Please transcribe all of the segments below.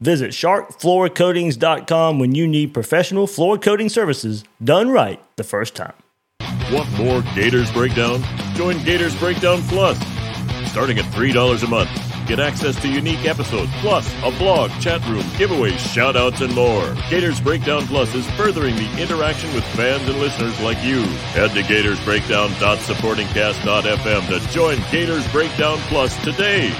Visit sharkfloorcoatings.com when you need professional floor coating services done right the first time. Want more Gators Breakdown? Join Gators Breakdown Plus. Starting at $3 a month, get access to unique episodes, plus a blog, chat room, giveaways, shoutouts, and more. Gators Breakdown Plus is furthering the interaction with fans and listeners like you. Head to gatorsbreakdown.supportingcast.fm to join Gators Breakdown Plus today.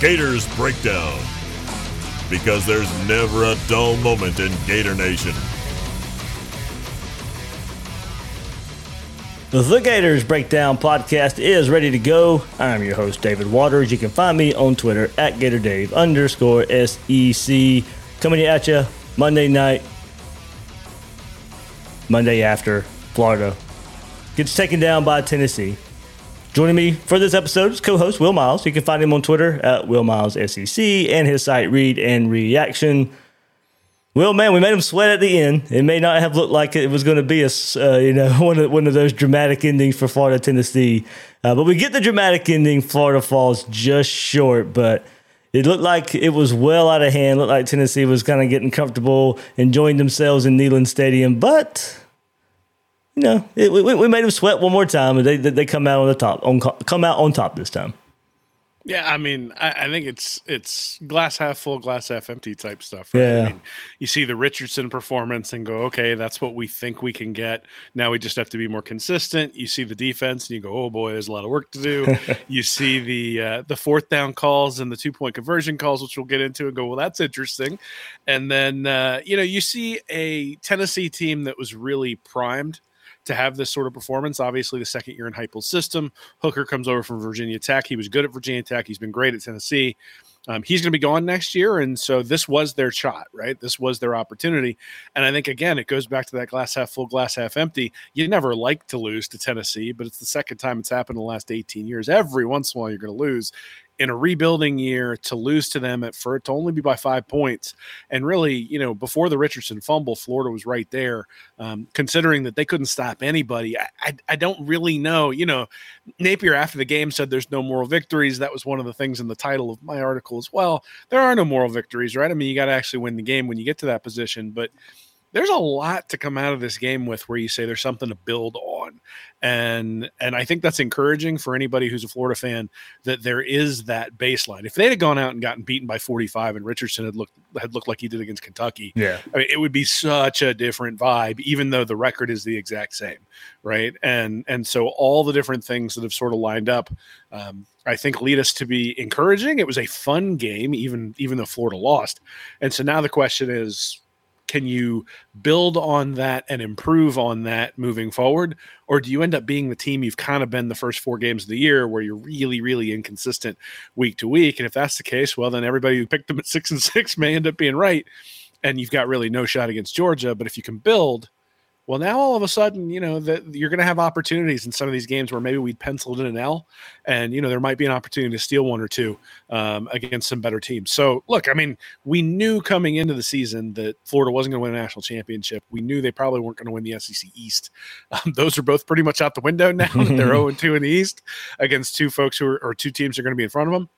Gators Breakdown. Because there's never a dull moment in Gator Nation. The Gators Breakdown podcast is ready to go. I'm your host, David Waters. You can find me on Twitter at GatorDave underscore SEC. Coming at you Monday night, Monday after Florida gets taken down by Tennessee. Joining me for this episode is co-host Will Miles. You can find him on Twitter at Will Miles SEC and his site Read and Reaction. Will, man, we made him sweat at the end. It may not have looked like it was going to be a uh, you know one of one of those dramatic endings for Florida Tennessee, uh, but we get the dramatic ending. Florida falls just short, but it looked like it was well out of hand. Looked like Tennessee was kind of getting comfortable, enjoying themselves in Neyland Stadium, but you know, it, we, we made them sweat one more time, and they they come out on the top, on come out on top this time. Yeah, I mean, I, I think it's it's glass half full, glass half empty type stuff. Right? Yeah. I mean, you see the Richardson performance and go, okay, that's what we think we can get. Now we just have to be more consistent. You see the defense and you go, oh boy, there's a lot of work to do. you see the uh, the fourth down calls and the two point conversion calls, which we'll get into, and go, well, that's interesting. And then uh, you know you see a Tennessee team that was really primed to have this sort of performance. Obviously, the second year in Heupel's system, Hooker comes over from Virginia Tech. He was good at Virginia Tech. He's been great at Tennessee. Um, he's going to be gone next year, and so this was their shot, right? This was their opportunity, and I think again, it goes back to that glass half full, glass half empty. You never like to lose to Tennessee, but it's the second time it's happened in the last 18 years. Every once in a while, you're going to lose in a rebuilding year to lose to them at for it to only be by five points. And really you know before the richardson fumble florida was right there um, considering that they couldn't stop anybody. I, I, I don't really know you know napier after the game said there's no moral victories. That was one of the things in the title of my article as well. There are no moral victories right? I mean you got to actually win the game when you get to that position but there's a lot to come out of this game with where you say there's something to build on and and i think that's encouraging for anybody who's a florida fan that there is that baseline if they'd have gone out and gotten beaten by 45 and richardson had looked had looked like he did against kentucky Yeah. I mean, it would be such a different vibe even though the record is the exact same right and and so all the different things that have sort of lined up um, I think lead us to be encouraging. It was a fun game, even even though Florida lost, and so now the question is, can you build on that and improve on that moving forward? Or do you end up being the team you've kind of been the first four games of the year where you're really really inconsistent week to week? And if that's the case well then everybody who picked them at six and six may end up being right and you've got really no shot against georgia. But if you can build well now all of a sudden you know that you're going to have opportunities in some of these games where maybe we'd penciled in an l and you know there might be an opportunity to steal one or two um, against some better teams. So look i mean we knew coming into the season that florida wasn't going to win a national championship. We knew they probably weren't going to win the sec east. Um, those are both pretty much out the window now that they're 0-2 in the east against two folks who are or two teams are going to be in front of them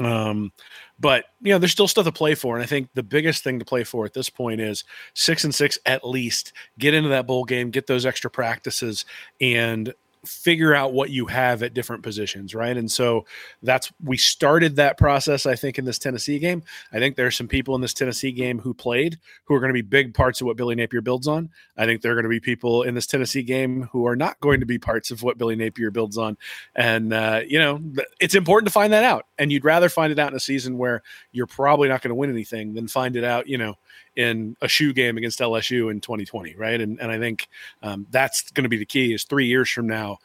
Um, but you know, there's still stuff to play for, and I think the biggest thing to play for at this point is six and six at least. Get into that bowl game, get those extra practices, and figure out what you have at different positions, right? And so that's we started that process, I think, in this Tennessee game. I think there are some people in this Tennessee game who played who are going to be big parts of what Billy Napier builds on. I think there are going to be people in this Tennessee game who are not going to be parts of what Billy Napier builds on. And uh, you know, it's important to find that out. And you'd rather find it out in a season where you're probably not going to win anything than find it out, you know, in a shoe game against LSU in 2020, right? And and I think um, that's going to be the key. Is three years from now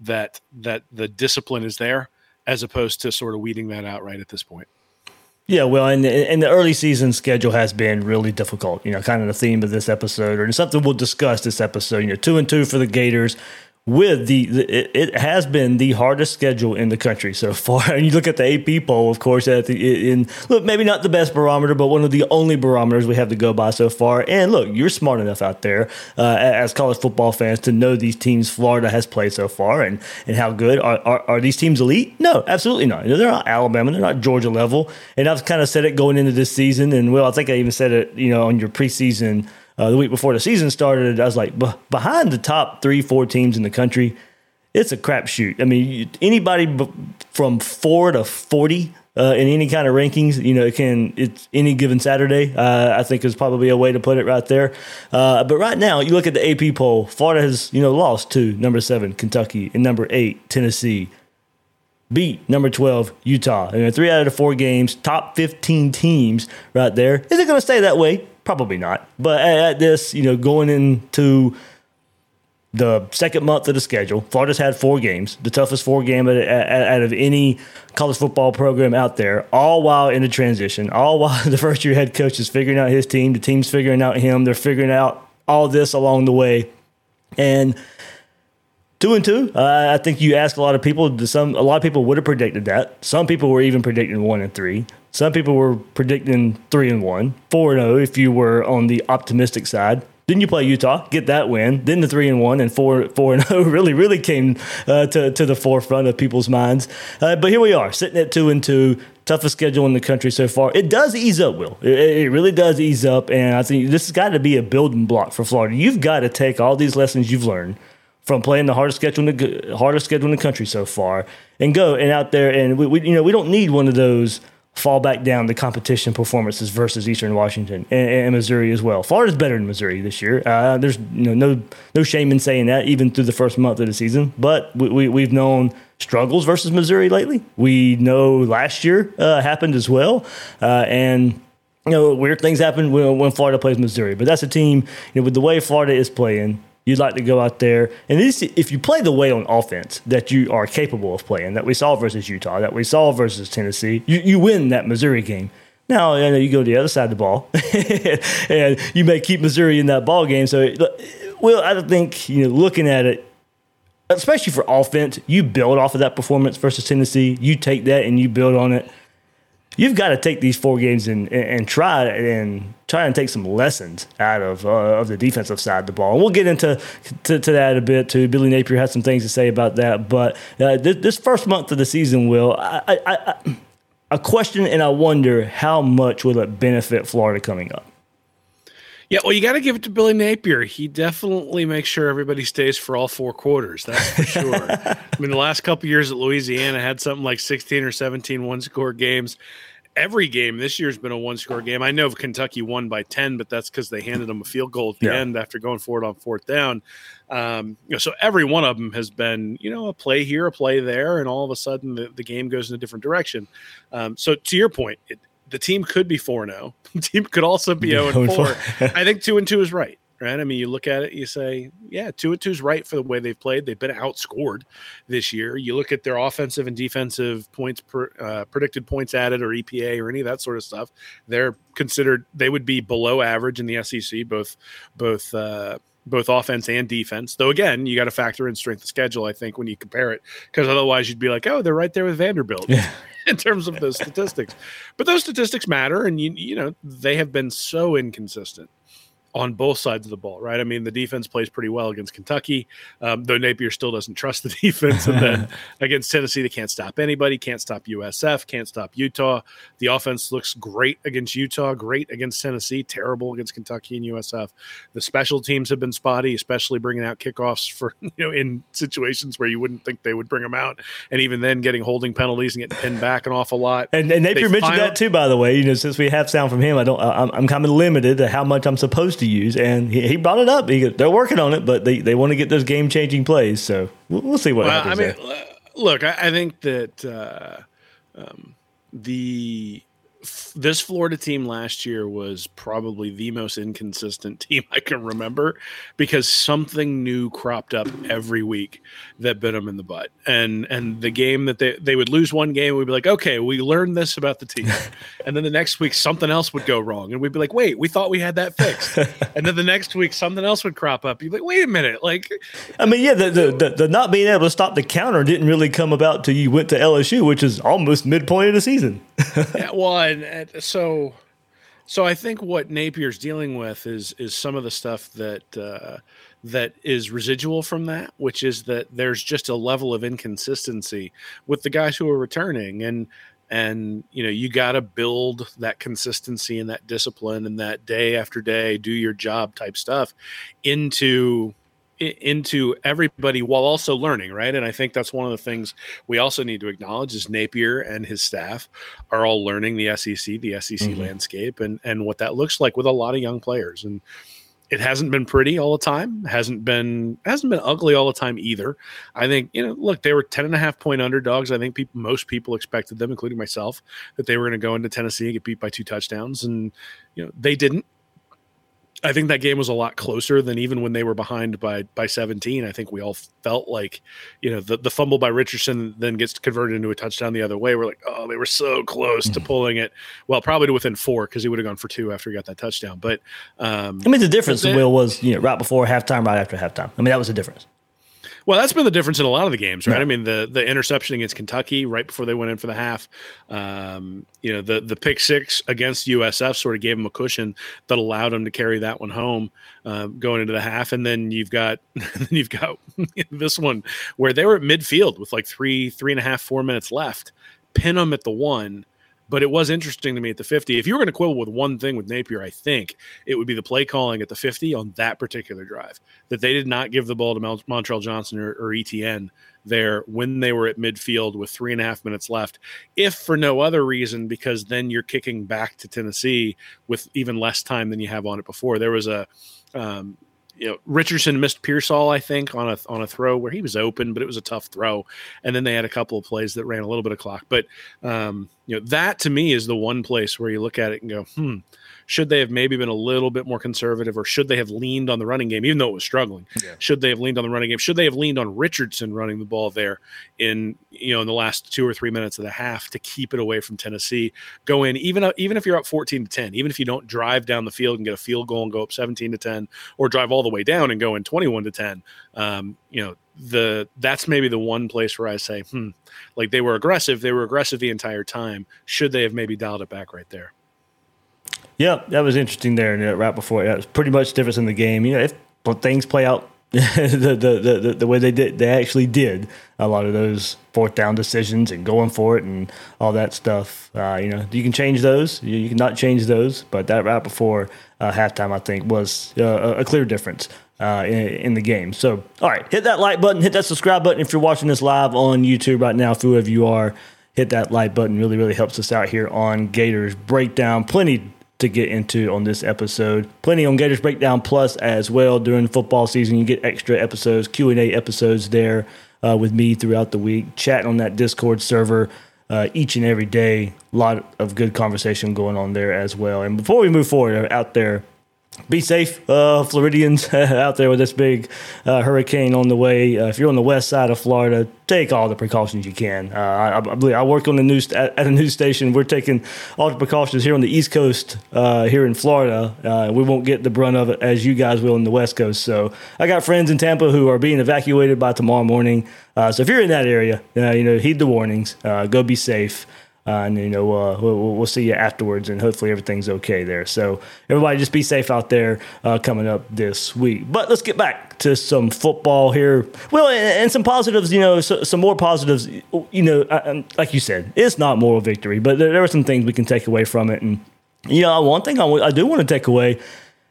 that that the discipline is there, as opposed to sort of weeding that out right at this point. Yeah, well, and, and the early season schedule has been really difficult. You know, kind of the theme of this episode, or something we'll discuss this episode. You know, two and two for the Gators with the, the it, it, has been the hardest schedule in the country so far. And you look at the AP poll, of course, at the in look maybe not the best barometer, but one of the only barometers we have to go by so far. And look, you're smart enough out there uh, as college football fans to know these teams Florida has played so far and and how good are are, are these teams elite? No, absolutely not. You know, they're not Alabama, they're not Georgia level. And I've kind of said it going into this season, and well, I think I even said it, you know, on your preseason uh, the week before the season started, I was like, behind the top three, four teams in the country, it's a crapshoot. I mean, anybody b- from four to forty uh, in any kind of rankings, you know, it can it's any given Saturday. Uh, I think is probably a way to put it right there. Uh, but right now, you look at the AP poll. Florida has you know lost to number seven Kentucky and number eight Tennessee. Beat number twelve Utah. And three out of the four games, top fifteen teams right there. Is it going to stay that way? Probably not. But at this, you know, going into the second month of the schedule, Florida's had four games, the toughest four game out of any college football program out there, all while in a transition, all while the first year head coach is figuring out his team, the team's figuring out him, they're figuring out all this along the way. And two and two. Uh, I think you ask a lot of people. Some a lot of people would have predicted that. Some people were even predicting one and three. Some people were predicting three and one, four and zero oh if you were on the optimistic side. Then you play Utah, get that win. Then the three and one and four four and zero oh really really came uh, to to the forefront of people's minds. Uh, but here we are, sitting at two and two, toughest schedule in the country so far. It does ease up, Will. It, it really does ease up, and I think this has got to be a building block for Florida. You've got to take all these lessons you've learned from playing the hardest schedule in the hardest schedule in the country so far, and go and out there and we, we you know we don't need one of those fall back down the competition performances versus Eastern Washington and, and Missouri as well. Florida's better than Missouri this year. Uh, there's you know, no no shame in saying that, even through the first month of the season. But we, we have known struggles versus Missouri lately. We know last year uh, happened as well, uh, and you know weird things happen when, when Florida plays Missouri. But that's a team you know with the way Florida is playing you'd like to go out there and this, if you play the way on offense that you are capable of playing, that we saw versus Utah, that we saw versus Tennessee, you, you win that Missouri game. Now you, know, you go to the other side of the ball, and you may keep Missouri in that ball game. So, well, I think you know, looking at it, especially for offense, you build off of that performance versus Tennessee. You take that and you build on it you've got to take these four games and, and, try and try and take some lessons out of uh, of the defensive side of the ball. And we'll get into to, to, that a bit too. Billy Napier has some things to say about that. But uh, this, this, first month of the season, will I, I, I, a question and I wonder how much will it benefit Florida coming up. Yeah, well, you got to give it to Billy Napier. He definitely makes sure everybody stays for all four quarters. That's for sure. I mean, the last couple years at Louisiana had something like 16 or 17 one score games every game this year's been a one score game. I know Kentucky won by 10, but that's because they handed them a field goal at the yeah. end after going forward on fourth down. Um, you know, so every one of them has been, you know, a play here, a play there, and all of a sudden the, the game goes in a different direction. Um, so to your point, it, the team could be 4 0. The team could also be 0 4. I think 2 and 2 is right right? I mean, you look at it, you say, yeah, two and two's right for the way they've played. They've been outscored this year. You look at their offensive and defensive points per uh, predicted points added or EPA or any of that sort of stuff. They're considered they would be below average in the SEC, both both. Uh, both offense and defense. Though again, you got to factor in strength of schedule. I think when you compare it, because otherwise you'd be like, oh, they're right there with Vanderbilt yeah. in terms of those statistics. But those statistics matter, and you you know they have been so inconsistent on both sides of the ball, right? I mean, the defense plays pretty well against Kentucky, um, though Napier still doesn't trust the defense. And then against Tennessee, they can't stop anybody, can't stop USF, can't stop Utah. The offense looks great against Utah, great against Tennessee, terrible against Kentucky and USF. The special teams have been spotty, especially bringing out kickoffs for you know in situations where you wouldn't think they would bring them out, and even then getting holding penalties and getting pinned back an awful lot. And, and Napier They mentioned final- that too, by the way. You know, since we have sound from him, I don't. I'm, I'm kind of limited to how much I'm supposed to use, and he, he brought it up. Goes, they're working on it, but they, they want to get those game changing plays. So we'll, we'll see what Well, I happens. mean, there. look, I, I think that uh, um, the this Florida team last year was probably the most inconsistent team I can remember because something new cropped up every week that bit them in the butt. And and the game that they they would lose one game, we'd be like, okay, we learned this about the team, and then the next week something else would go wrong, and we'd be like, wait, we thought we had that fixed, and then the next week something else would crop up. You'd be like, wait a minute, like I mean, yeah, the, the, the, the not being able to stop the counter didn't really come about till you went to LSU, which is almost midpoint of the season. yeah, well, and, and so, so I think what Napier's dealing with is is some of the stuff that uh, that is residual from that, which is that there's just a level of inconsistency with the guys who are returning, and and you know you got to build that consistency and that discipline and that day after day do your job type stuff into into everybody while also learning right? And i think that's one of the things we also need to acknowledge is napier and his staff are all learning the sec the sec mm-hmm. landscape and and what that looks like with a lot of young players. And it hasn't been pretty all the time hasn't been hasn't been ugly all the time either. I think you know look they were 10 and a half point underdogs. I think people most people expected them including myself that they were going to go into tennessee and get beat by two touchdowns. And you know they didn't I think that game was a lot closer than even when they were behind by by 17. I think we all felt like, you know, the, the fumble by Richardson then gets converted into a touchdown the other way. We're like, oh, they were so close to pulling it. Well, probably to within four because he would have gone for two after he got that touchdown. But um, I mean, the difference, then- Will, was you know right before halftime, right after halftime. I mean, that was the difference. Well, that's been the difference in a lot of the games, right? Yeah. I mean, the the interception against Kentucky right before they went in for the half, um, you know, the the pick six against USF sort of gave them a cushion that allowed them to carry that one home uh, going into the half, and then you've got then you've got this one where they were at midfield with like three three and a half four minutes left, pin them at the one. But it was interesting to me at the 50. If you were going to quibble with one thing with Napier, I think it would be the play calling at the 50 on that particular drive. That they did not give the ball to Mel- Montrell Johnson or, or ETN there when they were at midfield with three and a half minutes left, if for no other reason, because then you're kicking back to Tennessee with even less time than you have on it before. There was a, um, you know, Richardson missed Pearsall, I think, on a on a throw where he was open, but it was a tough throw. And then they had a couple of plays that ran a little bit of clock. But um, you know, that to me is the one place where you look at it and go, hmm, should they have maybe been a little bit more conservative, or should they have leaned on the running game, even though it was struggling? Should they have leaned on the running game? Should they have leaned on Richardson running the ball there in you know in the last two or three minutes of the half to keep it away from Tennessee? Go in even even if you're up 14 to 10, even if you don't drive down the field and get a field goal and go up 17 to 10, or drive all the way down and go in 21 to 10. Um, you know the that's maybe the one place where I say, hmm, like they were aggressive. They were aggressive the entire time. Should they have maybe dialed it back right there? Yeah, that was interesting there. And uh, right before that was pretty much difference in the game. You know, if things play out the, the, the, the, way they did, they actually did a lot of those fourth down decisions and going for it and all that stuff. Uh, you know, you can change those. You, you cannot change those. But that right before uh, halftime, I think, was uh, a, clear difference. Uh, in, in the game. So, all right, hit that like button, hit that subscribe button if you're watching this live on YouTube right now, whoever you are hit that like button. Really, really helps us out here on Gators Breakdown. Plenty to get into on this episode. Plenty on Gators Breakdown Plus as well during football season. You get extra episodes, Q and A episodes there uh, with me throughout the week, chatting on that Discord server. Uh, each and every day, a lot of good conversation going on there as well. And before we move forward out there, be safe, uh, Floridians out there with this big uh, hurricane on the way. Uh, if you're on the west side of Florida, take all the precautions you can. Uh, I, I believe I work on the news at, at a news station. We're taking all the precautions here on the East Coast, uh, here in Florida. Uh, we won't get the brunt of it as you guys will in the West Coast. So I got friends in Tampa who are being evacuated by tomorrow morning. So if you're in that area, you know, heed the warnings. Go be safe. Uh, and you know uh, we'll, we'll see you afterwards, and hopefully everything's okay there. So everybody, just be safe out there uh, coming up this week. But let's get back to some football here. Well, and, and some positives. You know, so, some more positives. You know, uh, like you said, it's not moral victory, but there, there, are some things we can take away from it. And you know, one thing I, w- I do want to take away.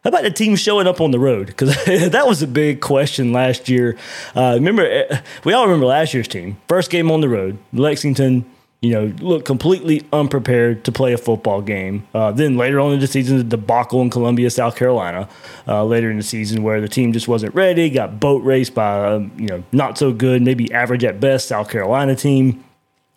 How about the team showing up on the road? Because that was a big question last year. Uh, remember, eh, we all remember last year's team. First game on the road, Lexington you know, look completely unprepared to play a football game. Uh, then later on in the season, the debacle in Columbia, South Carolina, uh, later in the season where the team just wasn't ready, got boat raced by, um, you know, not so good, maybe average at best South Carolina team.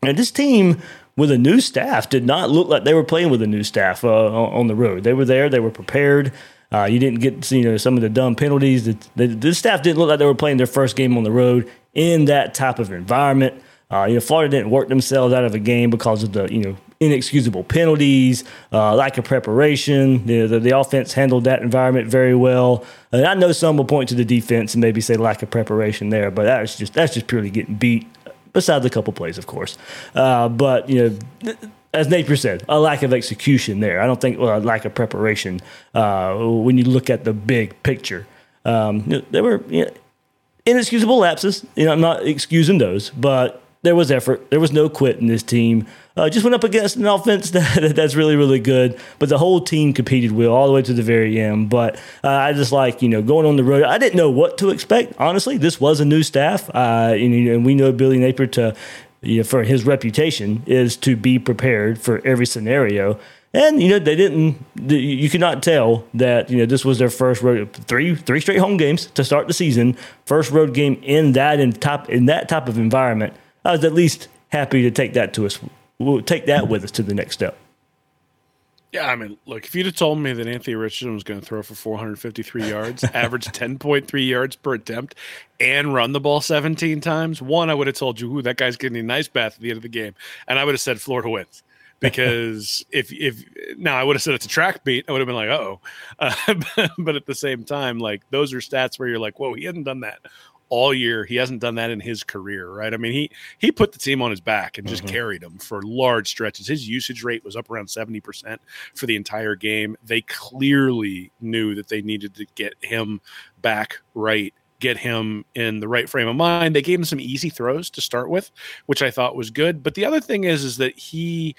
And this team with a new staff did not look like they were playing with a new staff uh, on the road. They were there, they were prepared. Uh, you didn't get you know some of the dumb penalties. The, the staff didn't look like they were playing their first game on the road in that type of environment. Uh, you know, Florida didn't work themselves out of a game because of the you know inexcusable penalties, uh, lack of preparation. The, the, offense handled that environment very well. And I know some will point to the defense and maybe say lack of preparation there, but that's just that's just purely getting beat. Besides a couple plays, of course, uh, but you know. As Napier said, a lack of execution there. I don't think well, a lack of preparation uh, when you look at the big picture. Um, there were you know, inexcusable lapses. You know, I'm not excusing those, but there was effort. There was no quit in this team. Uh, just went up against an offense that, that's really, really good. But the whole team competed well all the way to the very end. But uh, I just like, you know, going on the road. I didn't know what to expect, honestly. This was a new staff. Uh, and, and we know Billy Napier to, you know, for his reputation is to be prepared for every scenario. And you know they didn't. You could not tell that you know this was their first road three three straight home games to start the season. First road game in that in top in that type of environment. I was at least happy to take that to us. We'll take that with us to the next step. Yeah, I mean, look, if you'd have told me that Anthony Richardson was going to throw for 453 yards, average 10.3 yards per attempt, and run the ball 17 times, one, I would have told you, ooh, that guy's getting a nice bath at the end of the game. And I would have said Florida wins. Because if, if now I would have said it's a track beat, I would have been like, oh. Uh, but at the same time, like those are stats where you're like, whoa, he hadn't done that all year. He hasn't done that in his career, right? I mean, he he put the team on his back and just mm-hmm. carried them for large stretches. His usage rate was up around 70% for the entire game. They clearly knew that they needed to get him back right get him in the right frame of mind. They gave him some easy throws to start with, which I thought was good. But the other thing is, is that he,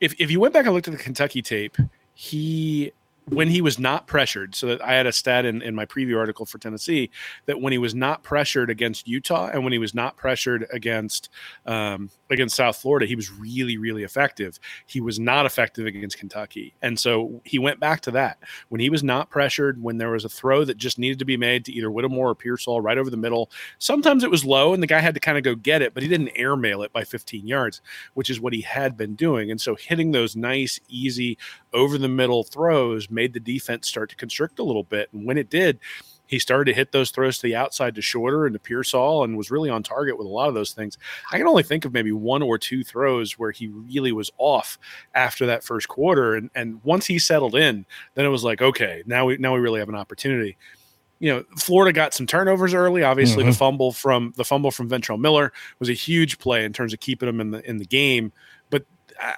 if if you went back and looked at the Kentucky tape, he when he was not pressured, so that I had a stat in, in my preview article for Tennessee that when he was not pressured against Utah and when he was not pressured against um, against South Florida, he was really really effective. He was not effective against Kentucky, and so he went back to that when he was not pressured. When there was a throw that just needed to be made to either Whittemore or Pearsall right over the middle. Sometimes it was low and the guy had to kind of go get it, but he didn't airmail it by 15 yards, which is what he had been doing. And so hitting those nice, easy over the middle throws made the defense start to constrict a little bit. And when it did, he started to hit those throws to the outside to Shorter and to Pearsall and was really on target with a lot of those things. I can only think of maybe one or two throws where he really was off after that first quarter. And and once he settled in, then it was like, okay, now we now we really have an opportunity. You know, Florida got some turnovers early. Obviously, mm-hmm. the fumble from the fumble from Ventrell Miller was a huge play in terms of keeping them in the in the game.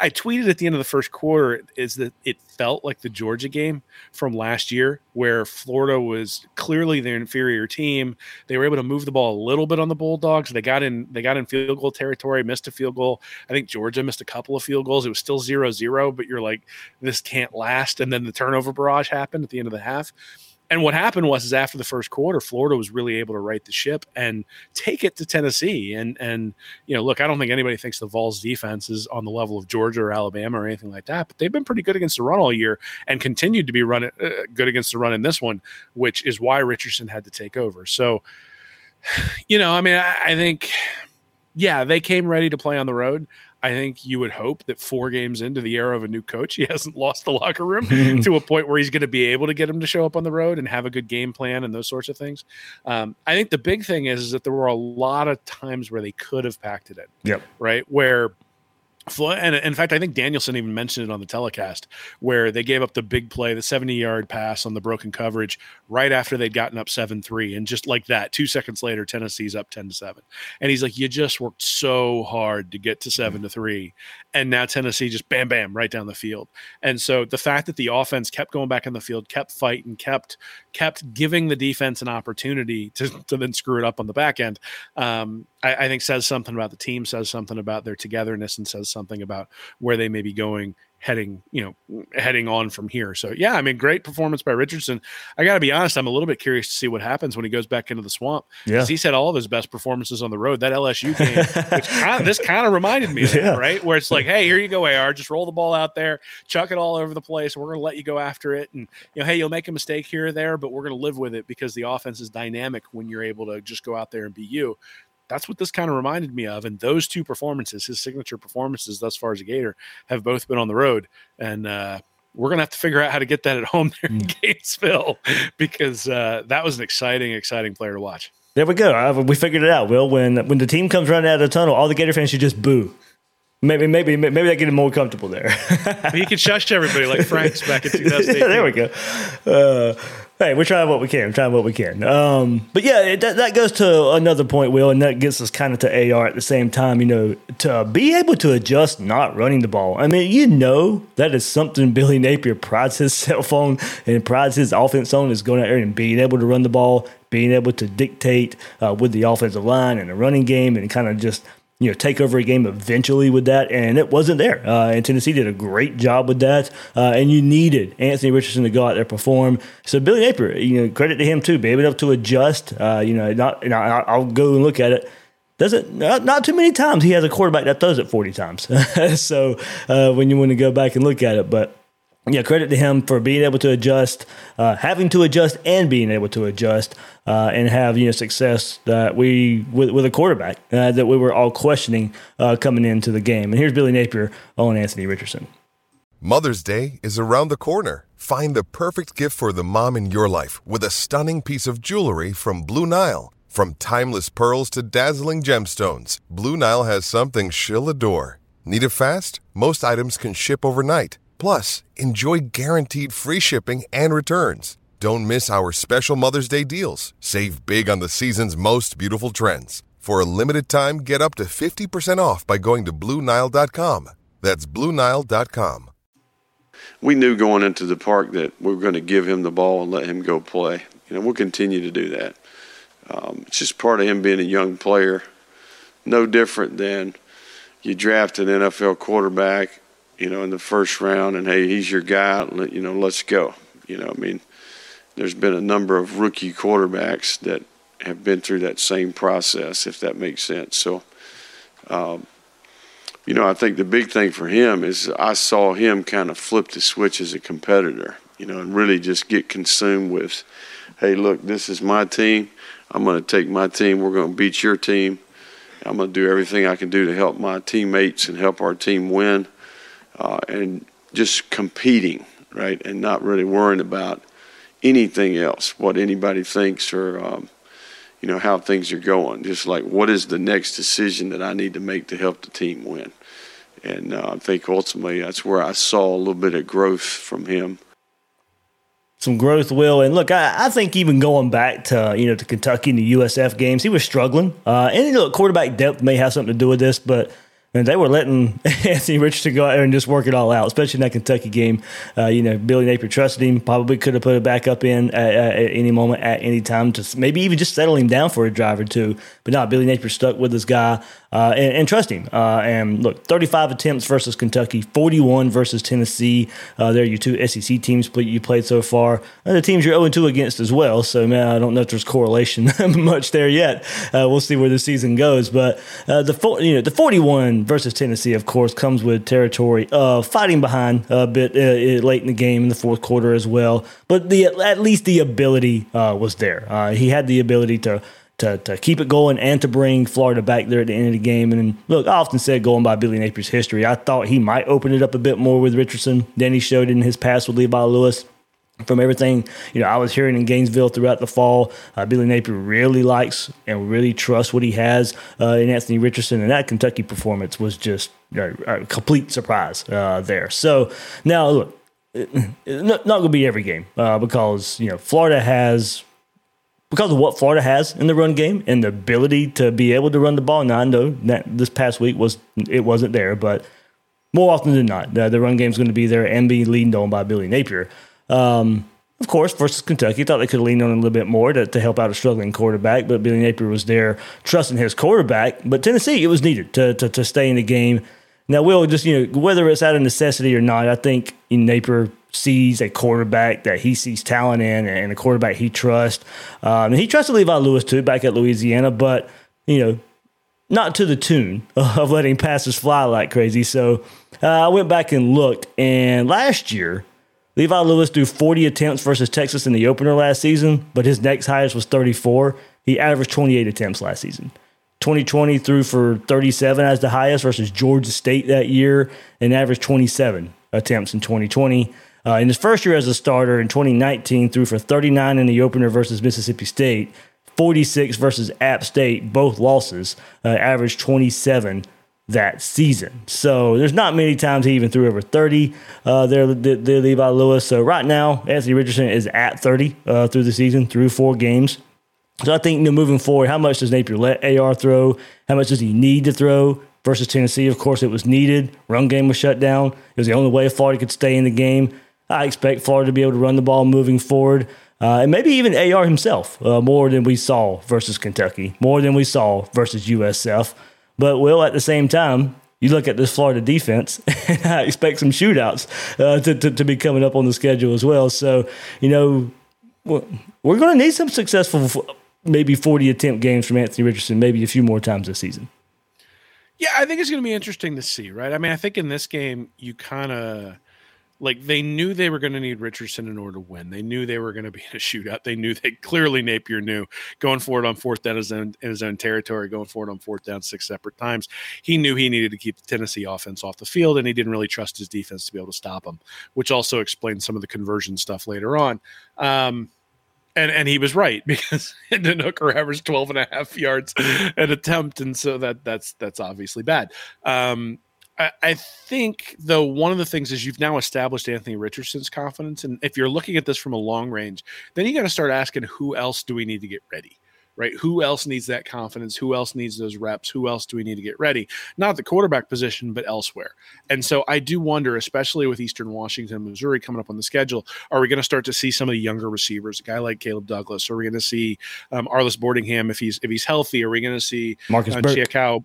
I tweeted at the end of the first quarter is that it felt like the Georgia game from last year, where Florida was clearly the inferior team. They were able to move the ball a little bit on the Bulldogs. They got in they got in field goal territory, missed a field goal. I think Georgia missed a couple of field goals. It was still 0-0, but you're like, this can't last. And then the turnover barrage happened at the end of the half. And what happened was, is after the first quarter, Florida was really able to right the ship and take it to Tennessee. And and you know, look, I don't think anybody thinks the Vols defense is on the level of Georgia or Alabama or anything like that, but they've been pretty good against the run all year and continued to be run uh, good against the run in this one, which is why Richardson had to take over. So, you know, I mean, I, I think, yeah, they came ready to play on the road. I think you would hope that four games into the era of a new coach, he hasn't lost the locker room to a point where he's going to be able to get him to show up on the road and have a good game plan and those sorts of things. Um, I think the big thing is, is that there were a lot of times where they could have packed it in. Yep. Right. Where And in fact, I think Danielson even mentioned it on the telecast where they gave up the big play, the 70 yard pass on the broken coverage right after they'd gotten up 7 3. And just like that, two seconds later, Tennessee's up 10 to 7. And he's like, You just worked so hard to get to 7 to 3. And now Tennessee just bam, bam, right down the field. And so the fact that the offense kept going back in the field, kept fighting, kept kept giving the defense an opportunity to, to then screw it up on the back end, um, I, I think says something about the team, says something about their togetherness, and says something about where they may be going heading, you know, heading on from here. So yeah, I mean, great performance by Richardson. I got to be honest, I'm a little bit curious to see what happens when he goes back into the swamp. Yeah, he's had all of his best performances on the road. That LSU game, which kind of, this kind of reminded me of yeah. that, right? Where it's like, hey, here you go, AR, just roll the ball out there, chuck it all over the place. We're going to let you go after it, and you know, hey, you'll make a mistake here or there, but we're going to live with it because the offense is dynamic when you're able to just go out there and be you that's what this kind of reminded me of. And those two performances, his signature performances thus far as a Gator, have both been on the road. And uh, we're gonna have to figure out how to get that at home there in mm. Gainesville because uh, that was an exciting, exciting player to watch. There we go. We figured it out. Will when when the team comes running out of the tunnel, all the Gator fans should just boo. Maybe, maybe, maybe they get him more comfortable there. he can shush everybody like Franks back in 2008. yeah, there we go. Uh, hey, we're trying what we can. We're trying what we can. Um, but yeah, it, that, that goes to another point, Will, and that gets us kind of to AR at the same time. You know, to be able to adjust not running the ball. I mean, you know, that is something Billy Napier prides himself on and prides his offense on is going out there and being able to run the ball, being able to dictate uh, with the offensive line and the running game, and kind of just – you know take over a game eventually with that, and it wasn't there. Uh, and Tennessee did a great job with that, uh, and you needed Anthony Richardson to go out there perform. So Billy Napier, you know, credit to him too, being able to adjust. Uh, you know, not you know, I'll go and look at it doesn't not, not, too many times he has a quarterback that throws it 40 times so uh, when you want to go back and look at it but yeah, credit to him for being able to adjust, uh, having to adjust, and being able to adjust, uh, and have you know success that we with, with a quarterback uh, that we were all questioning uh, coming into the game. And here's Billy Napier on Anthony Richardson. Mother's Day is around the corner. Find the perfect gift for the mom in your life with a stunning piece of jewelry from Blue Nile. From timeless pearls to dazzling gemstones, Blue Nile has something she'll adore. Need it fast? Most items can ship overnight. Plus, enjoy guaranteed free shipping and returns. Don't miss our special Mother's Day deals. Save big on the season's most beautiful trends. For a limited time, get up to 50% off by going to Bluenile.com. That's Bluenile.com. We knew going into the park that we were going to give him the ball and let him go play. You know, we'll continue to do that. Um, it's just part of him being a young player. No different than you draft an NFL quarterback you know, in the first round, and hey, he's your guy. You know, let's go. You know, I mean, there's been a number of rookie quarterbacks that have been through that same process, if that makes sense. So, um, you know, I think the big thing for him is I saw him kind of flip the switch as a competitor, you know, and really just get consumed with, hey, look, this is my team. I'm going to take my team. We're going to beat your team. I'm going to do everything I can do to help my teammates and help our team win uh, and just competing, right, and not really worrying about anything else, what anybody thinks or um, you know how things are going. Just like what is the next decision that I need to make to help the team win. And uh, I think ultimately that's where I saw a little bit of growth from him some growth will and look I, I, think even going back to you know to kentucky and the usf games he was struggling uh, and know quarterback depth may have something to do with this but and they were letting Anthony Richardson go out there and just work it all out, especially in that Kentucky game. Uh, you know, Billy Napier trusted him, probably could have put it back up in at, at, any moment, at any time, to maybe even just settle him down for a drive or two. But no, Billy Napier stuck with this guy uh, and, and, trust him. Uh, and look, 35 attempts versus Kentucky, 41 versus Tennessee. Uh, they're your two SEC teams you played so far. And the teams you're 0 2 against as well. So, man, I don't know if there's correlation much there yet. Uh, we'll see where the season goes. But uh, the you know the 41 versus Tennessee, of course, comes with territory of fighting behind a bit uh, late in the game in the fourth quarter as well. But the at least the ability was there. he had the ability to to, to keep it going and to bring Florida back there at the end of the game. And look, I often said going by Billy Napier's history, I thought he might open it up a bit more with Richardson than he showed in his pass with Levi Lewis. from everything you know I was hearing in Gainesville throughout the fall. Uh, Billy Napier really likes and really trusts what he has uh, in Anthony Richardson, and that Kentucky performance was just a, a complete surprise uh, there. So now look, not, not going to be every game uh, because you know Florida has. Because of what Florida has in the run game and the ability to be able to run the ball, now I know that this past week was it wasn't there, but more often than not, the, the run game is going to be there and be leaned on by Billy Napier. Um, of course, versus Kentucky, thought they could lean on a little bit more to, to help out a struggling quarterback, but Billy Napier was there trusting his quarterback. But Tennessee, it was needed to, to, to stay in the game. Now, Will, just, you know, whether it's out of necessity or not, I think in Napier sees a quarterback that he sees talent in and a quarterback he trusts. Um, and he trusted Levi Lewis, too, back at Louisiana, but, you know, not to the tune of letting passes fly like crazy. So uh, I went back and looked, and last year, Levi Lewis threw 40 attempts versus Texas in the opener last season, but his next highest was 34. He averaged 28 attempts last season. 2020 threw for 37 as the highest versus Georgia State that year and averaged 27 attempts in 2020. Uh, in his first year as a starter in 2019, threw for 39 in the opener versus Mississippi State, 46 versus App State, both losses, uh, averaged 27 that season. So there's not many times he even threw over 30 uh, there, there, Levi Lewis. So right now, Anthony Richardson is at 30 uh, through the season, through four games. So I think you know, moving forward, how much does Napier let AR throw? How much does he need to throw? Versus Tennessee, of course, it was needed. Run game was shut down. It was the only way Florida could stay in the game. I expect Florida to be able to run the ball moving forward. Uh, and maybe even AR himself uh, more than we saw versus Kentucky, more than we saw versus USF. But will at the same time, you look at this Florida defense, and I expect some shootouts uh, to, to, to, be coming up on the schedule as well. So, you know, we're going to need some successful, maybe 40 attempt games from Anthony Richardson, maybe a few more times this season. Yeah, I think it's going to be interesting to see, right? I mean, I think in this game, you kind of like they knew they were going to need Richardson in order to win. They knew they were going to be in a shootout. They knew they clearly Napier knew going forward on fourth down his, own, in his own territory, going forward on fourth down six separate times. He knew he needed to keep the Tennessee offense off the field, and he didn't really trust his defense to be able to stop them, which also explains some of the conversion stuff later on. Um, and and he was right because Hendon Hooker averaged 12 and a half yards an attempt, and so that that's that's obviously bad. Um, I, think though one of the things is you've now established Anthony Richardson's confidence, and if you're looking at this from a long range, then you got to start asking who else do we need to get ready, right? Who else needs that confidence? Who else needs those reps? Who else do we need to get ready? Not the quarterback position, but elsewhere. And so I do wonder, especially with Eastern Washington, Missouri coming up on the schedule, are we going to start to see some of the younger receivers, a guy like Caleb Douglas? Are we going to see um, Arlis Boardingham if he's if he's healthy? Are we going to see Marcus uh, Burke?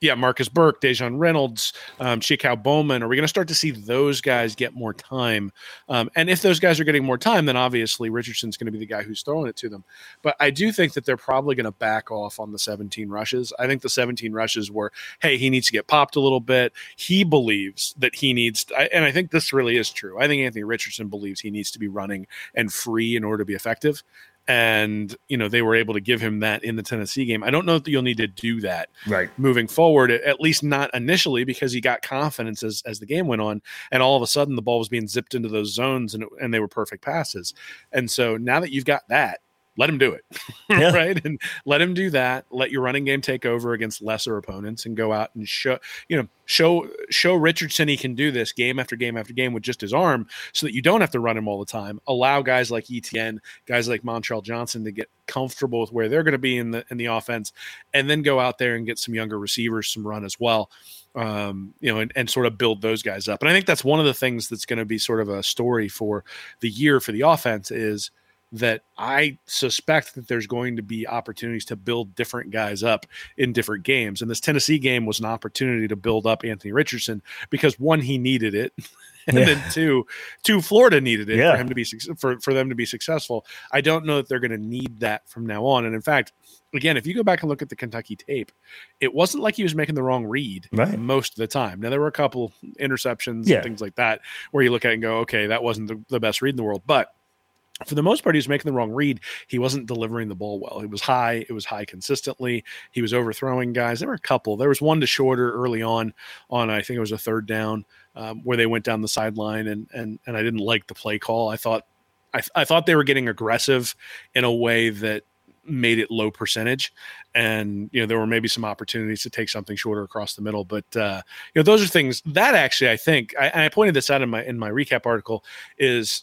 Yeah, Marcus Burke, Daejon Reynolds, um, Bowman. Are we going to start to see those guys get more time? Um, and if those guys are getting more time, then obviously Richardson's going to be the guy who's throwing it to them. But I do think that they're probably going to back off on the 17 rushes. I think the 17 rushes were, hey, he needs to get popped a little bit. He believes that he needs, to, and I think this really is true. I think Anthony Richardson believes he needs to be running and free in order to be effective and you know they were able to give him that in the Tennessee game. I don't know that you'll need to do that right moving forward, at least not initially, because he got confidence as, as the game went on, and all of a sudden the ball was being zipped into those zones, and and they were perfect passes. And so now that you've got that, let him do it, yeah. right? And let him do that. Let your running game take over against lesser opponents, and go out and show you know show show Richardson he can do this game after game after game with just his arm, so that you don't have to run him all the time. Allow guys like ETN, guys like Montrell Johnson to get comfortable with where they're going to be in the in the offense, and then go out there and get some younger receivers some run as well. Um, you know, and, and sort of build those guys up. And I think that's one of the things that's going to be sort of a story for the year for the offense is – that I suspect that there's going to be opportunities to build different guys up in different games. And this Tennessee game was an opportunity to build up Anthony Richardson because one, he needed it. and yeah. then two, two Florida needed it yeah. for him to be for, for them to be successful. I don't know that they're going to need that from now on. And in fact, again, if you go back and look at the Kentucky tape, it wasn't like he was making the wrong read right. most of the time. Now there were a couple interceptions yeah. and things like that where you look at it and go, okay, that wasn't the, the best read in the world, but for the most part, he was making the wrong read. He wasn't delivering the ball well. It was high. It was high consistently. He was overthrowing guys. There were a couple. There was one to shorter early on, on I think it was a third down, um, where they went down the sideline, and and and I didn't like the play call. I thought I, I thought they were getting aggressive in a way that made it low percentage and you know there were maybe some opportunities to take something shorter across the middle but uh you know those are things that actually i think I, I pointed this out in my in my recap article is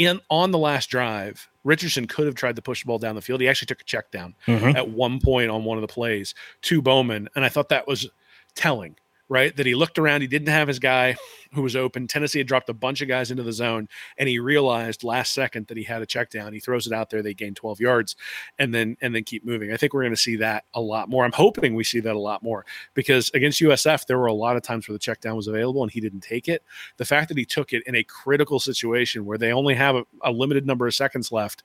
in on the last drive richardson could have tried to push the ball down the field he actually took a check down Mhm. at one point on one of the plays to bowman and i thought that was telling right that he looked around he didn't have his guy who was open. Tennessee had dropped a bunch of guys into the zone and he realized last second that he had a check down he throws it out there they gain 12 yards and then and then keep moving. I think we're going to see that a lot more. I'm hoping we see that a lot more because against usf there were a lot of times where the check down was available and he didn't take it. The fact that he took it in a critical situation where they only have a, a limited number of seconds left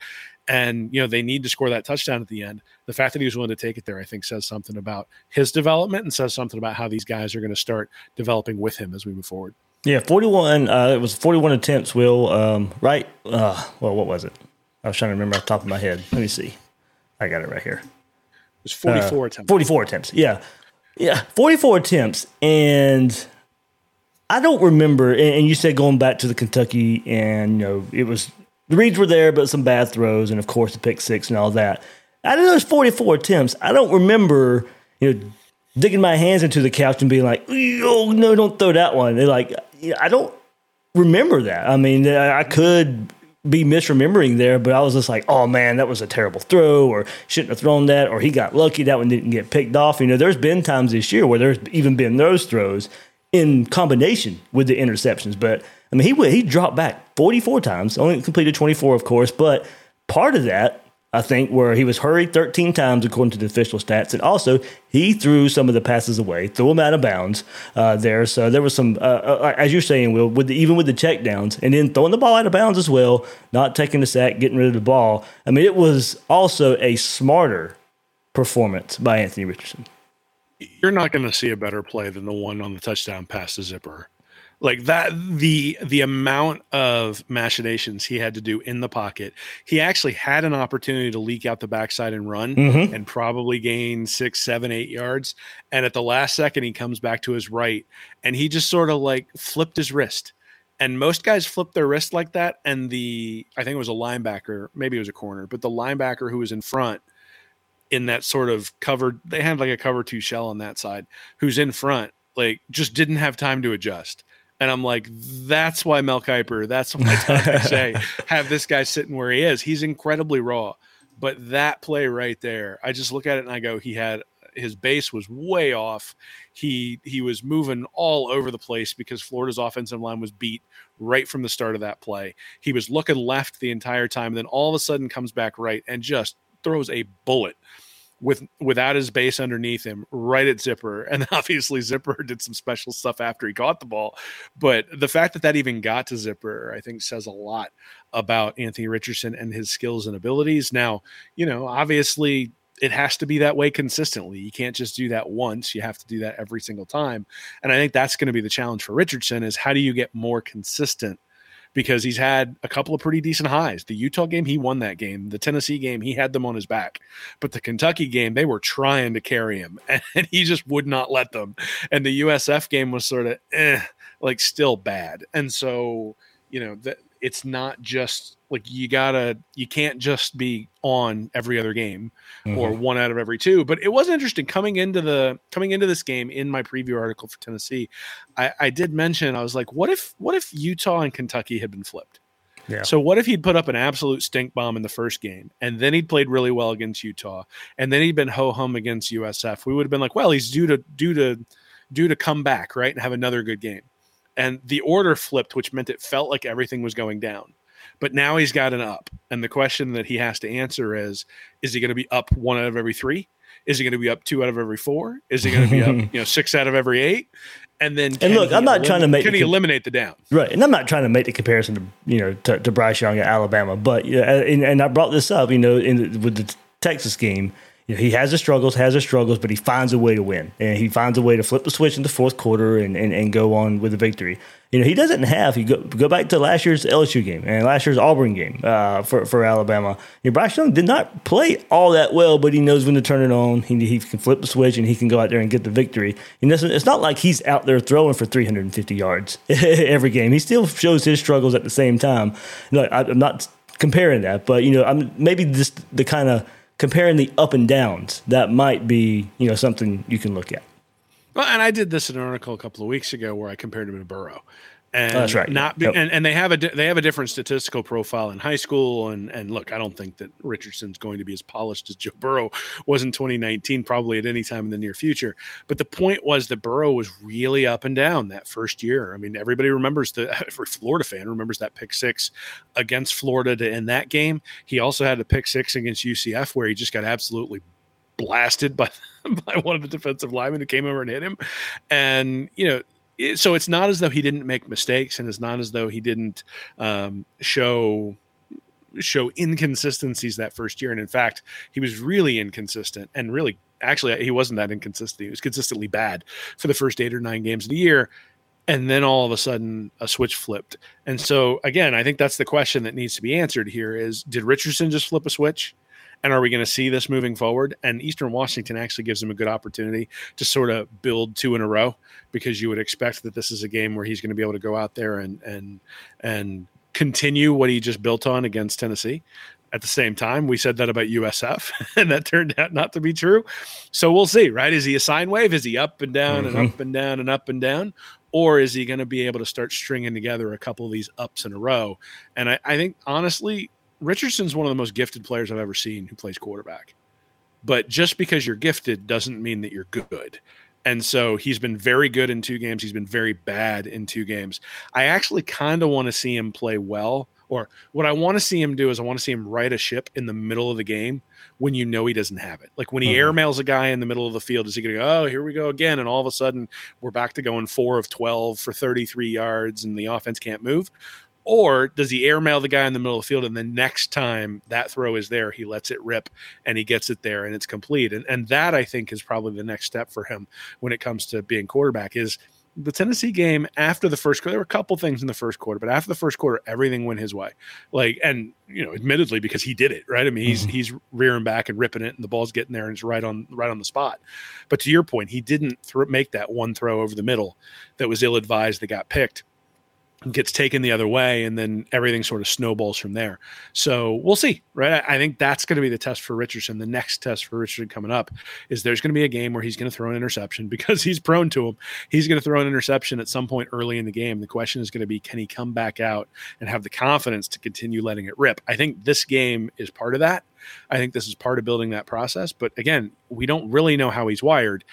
and you know they need to score that touchdown at the end the fact that he was willing to take it there i think says something about his development and says something about how these guys are going to start developing with him as we move forward Yeah, 41. Uh, it was 41 attempts, Will. Um, right? Uh, well, what was it? I was trying to remember off the top of my head. Let me see. I got it right here. it was 44 Uh, attempts 44 attempts. Yeah. Yeah. 44 attempts. And I don't remember. And, and you said going back to the Kentucky, and, you know, it was the reads were there, but some bad throws, and of course the pick six and all that. Out of those 44 attempts, I don't remember, you know, digging my hands into the couch and being like, oh, no, don't throw that one. They're like, I don't remember that. I mean, I could be misremembering there, but I was just like, oh man, that was a terrible throw, or shouldn't have thrown that, or he got lucky that one didn't get picked off. You know, there's been times this year where there's even been those throws in combination with the interceptions. But I mean, he he dropped back 44 times, only completed 24, of course, but part of that. I think where he was hurried 13 times according to the official stats, and also he threw some of the passes away, threw them out of bounds uh, there. So there was some, uh, uh, as you're saying, Will, with the, even with the check downs, and then throwing the ball out of bounds as well, not taking the sack, getting rid of the ball. I mean, it was also a smarter performance by Anthony Richardson. you're not going to see a better play than the one on the touchdown pass to zipper like that the the amount of machinations he had to do in the pocket. He actually had an opportunity to leak out the backside and run Mhm. and probably gain six seven eight yards. And at the last second he comes back to his right and he just sort of like flipped his wrist. And most guys flip their wrist like that and the i think it was a linebacker maybe it was a corner but the linebacker who was in front in that sort of covered they had like a cover two shell on that side who's in front like just didn't have time to adjust and i'm like that's why mel kiper that's why Todd McShay. Have this guy sitting where he is. He's incredibly raw. But that play right there i just look at it and i go he had his base was way off. He he was moving all over the place because florida's offensive line was beat right from the start of that play. He was looking left the entire time then all of a sudden comes back right and just throws a bullet with without his base underneath him right at zipper. And obviously zipper did some special stuff after he caught the ball. But the fact that that even got to zipper i think says a lot about anthony richardson and his skills and abilities. Now you know obviously it has to be that way consistently. You can't just do that once. You have to do that every single time. And i think that's going to be the challenge for richardson is how do you get more consistent because he's had a couple of pretty decent highs. The Utah game, he won that game. The Tennessee game, he had them on his back. But the Kentucky game, they were trying to carry him, and he just would not let them. And the USF game was sort of eh, like still bad. And so, you know, it's not just like you gotta, you can't just be on every other game or Mhm. one out of every two. But it was interesting coming into the coming into this game in my preview article for Tennessee. I, I did mention I was like, what if what if Utah and Kentucky had been flipped? Yeah. So what if he'd put up an absolute stink bomb in the first game, and then he'd played really well against Utah, and then he'd been ho hum against USF? We would have been like, well, he's due to due to due to come back, right, and have another good game. And the order flipped, which meant it felt like everything was going down. But now he's got an up, and the question that he has to answer is: Is he going to be up one out of every three? Is he going to be up two out of every four? Is he going to be up, you know, six out of every eight? And then, and look, I'm not trying to make can he com- eliminate the down? Right, and I'm not trying to make the comparison to you know to, to Bryce Young at Alabama, but yeah, and, and I brought this up, you know, in the, with the Texas game, you know, he has his struggles, has his struggles, but he finds a way to win, and he finds a way to flip the switch in the fourth quarter and, and, and go on with the victory. You know, he doesn't have. You go go back to last year's LSU game and last year's Auburn game uh, for for Alabama. You know, Bryce Young did not play all that well, but he knows when to turn it on. He, he can flip the switch and he can go out there and get the victory. And it's, it's not like he's out there throwing for 350 yards every game. He still shows his struggles at the same time. Look, I, I'm not comparing that. But you know, I'm maybe just the kind of comparing the up and downs that might be you know something you can look at. Well, and I did this in an article a couple of weeks ago where I compared him to Burrow. And Oh, that's right. Not Yep. and, and they have a they have a different statistical profile in high school. And and look, I don't think that Richardson's going to be as polished as Joe Burrow was in 2019, probably at any time in the near future. But the point was that Burrow was really up and down that first year. I mean, everybody remembers the for Florida fan remembers that pick six against Florida to end that game. He also had a pick six against UCF where he just got absolutely blasted by by one of the defensive linemen who came over and hit him. And you know, it, so it's not as though he didn't make mistakes, and it's not as though he didn't um, show show inconsistencies that first year. And in fact, he was really inconsistent and really. Actually, he wasn't that inconsistent. He was consistently bad for the first eight or nine games of the year and then all of a sudden a switch flipped. And so again, I think that's the question that needs to be answered here is did Richardson just flip a switch? And are we going to see this moving forward? And Eastern Washington actually gives him a good opportunity to sort of build two in a row because you would expect that this is a game where he's going to be able to go out there and and and continue what he just built on against Tennessee. At the same time, we said that about USF, and that turned out not to be true. So we'll see, right? Is he a sine wave? Is he up and down and Mhm. up and down and up and down? Or is he going to be able to start stringing together a couple of these ups in a row? And I, I think, honestly, Richardson's one of the most gifted players I've ever seen who plays quarterback. But just because you're gifted doesn't mean that you're good. And so he's been very good in two games. He's been very bad in two games. I actually kind of want to see him play well. Or what I want to see him do is I want to see him right a ship in the middle of the game when you know he doesn't have it. Like when he Mhm. airmails a guy in the middle of the field, is he going to go, oh, here we go again? And all of a sudden we're back to going four of 12 for 33 yards and the offense can't move? Or does he airmail the guy in the middle of the field and the next time that throw is there, he lets it rip and he gets it there and it's complete? And, and that I think is probably the next step for him when it comes to being quarterback is the Tennessee game after the first quarter. There were a couple things in the first quarter, but after the first quarter, everything went his way. Like, and you know, admittedly, because he did it right. I mean, he's mm-hmm. he's rearing back and ripping it, and the ball's getting there, and it's right on right on the spot. But to your point, he didn't thro- make that one throw over the middle that was ill advised that got picked gets taken the other way and then everything sort of snowballs from there. So we'll see right? I, think that's going to be the test for richardson. The next test for richardson coming up is there's going to be a game where he's going to throw an interception because he's prone to them he's going to throw an interception at some point early in the game. The question is going to be can he come back out and have the confidence to continue letting it rip? I think this game is part of that. I think this is part of building that process. But again we don't really know how he's wired.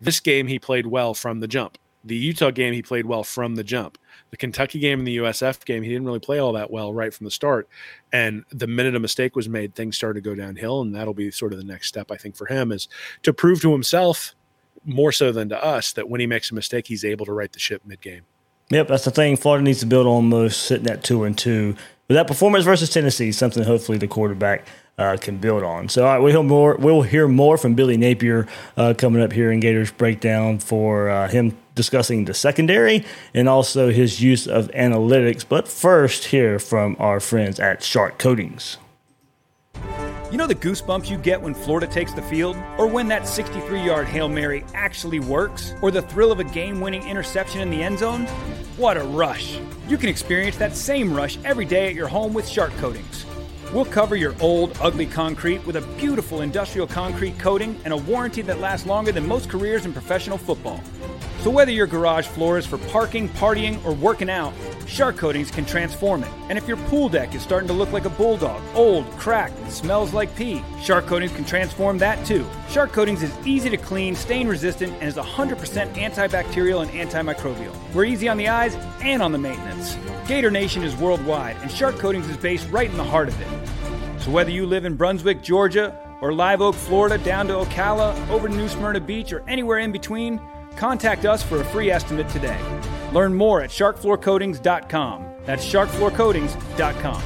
This game he played well from the jump the utah game he played well from the jump the Kentucky game and the USF game, he didn't really play all that well right from the start. And the minute a mistake was made, things started to go downhill. And that'll be sort of the next step, I think, for him is to prove to himself more so than to us that when he makes a mistake, he's able to right the ship mid game. Yep, that's the thing. Florida needs to build on most, sitting at two and two. But that performance versus Tennessee is something hopefully the quarterback uh, can build on. So, we'll hear more. We'll hear more from Billy Napier uh, coming up here in Gators breakdown for uh, him discussing the secondary and also his use of analytics. But first, hear from our friends at Shark Coatings. You know the goosebumps you get when Florida takes the field? Or when that 63 yard Hail Mary actually works? Or the thrill of a game winning interception in the end zone? What a rush! You can experience that same rush every day at your home with Shark Coatings. We'll cover your old, ugly concrete with a beautiful industrial concrete coating and a warranty that lasts longer than most careers in professional football. So whether your garage floor is for parking, partying, or working out, Shark Coatings can transform it. And if your pool deck is starting to look like a bulldog, old, cracked, and smells like pee, Shark Coatings can transform that too. Shark Coatings is easy to clean, stain resistant, and is 100% antibacterial and antimicrobial. We're easy on the eyes and on the maintenance. Gator Nation is worldwide, and Shark Coatings is based right in the heart of it. So whether you live in Brunswick, Georgia, or Live Oak, Florida, down to Ocala, over to New Smyrna Beach, or anywhere in between, contact us for a free estimate today. Learn more at sharkfloorcoatings.com. That's sharkfloorcoatings.com.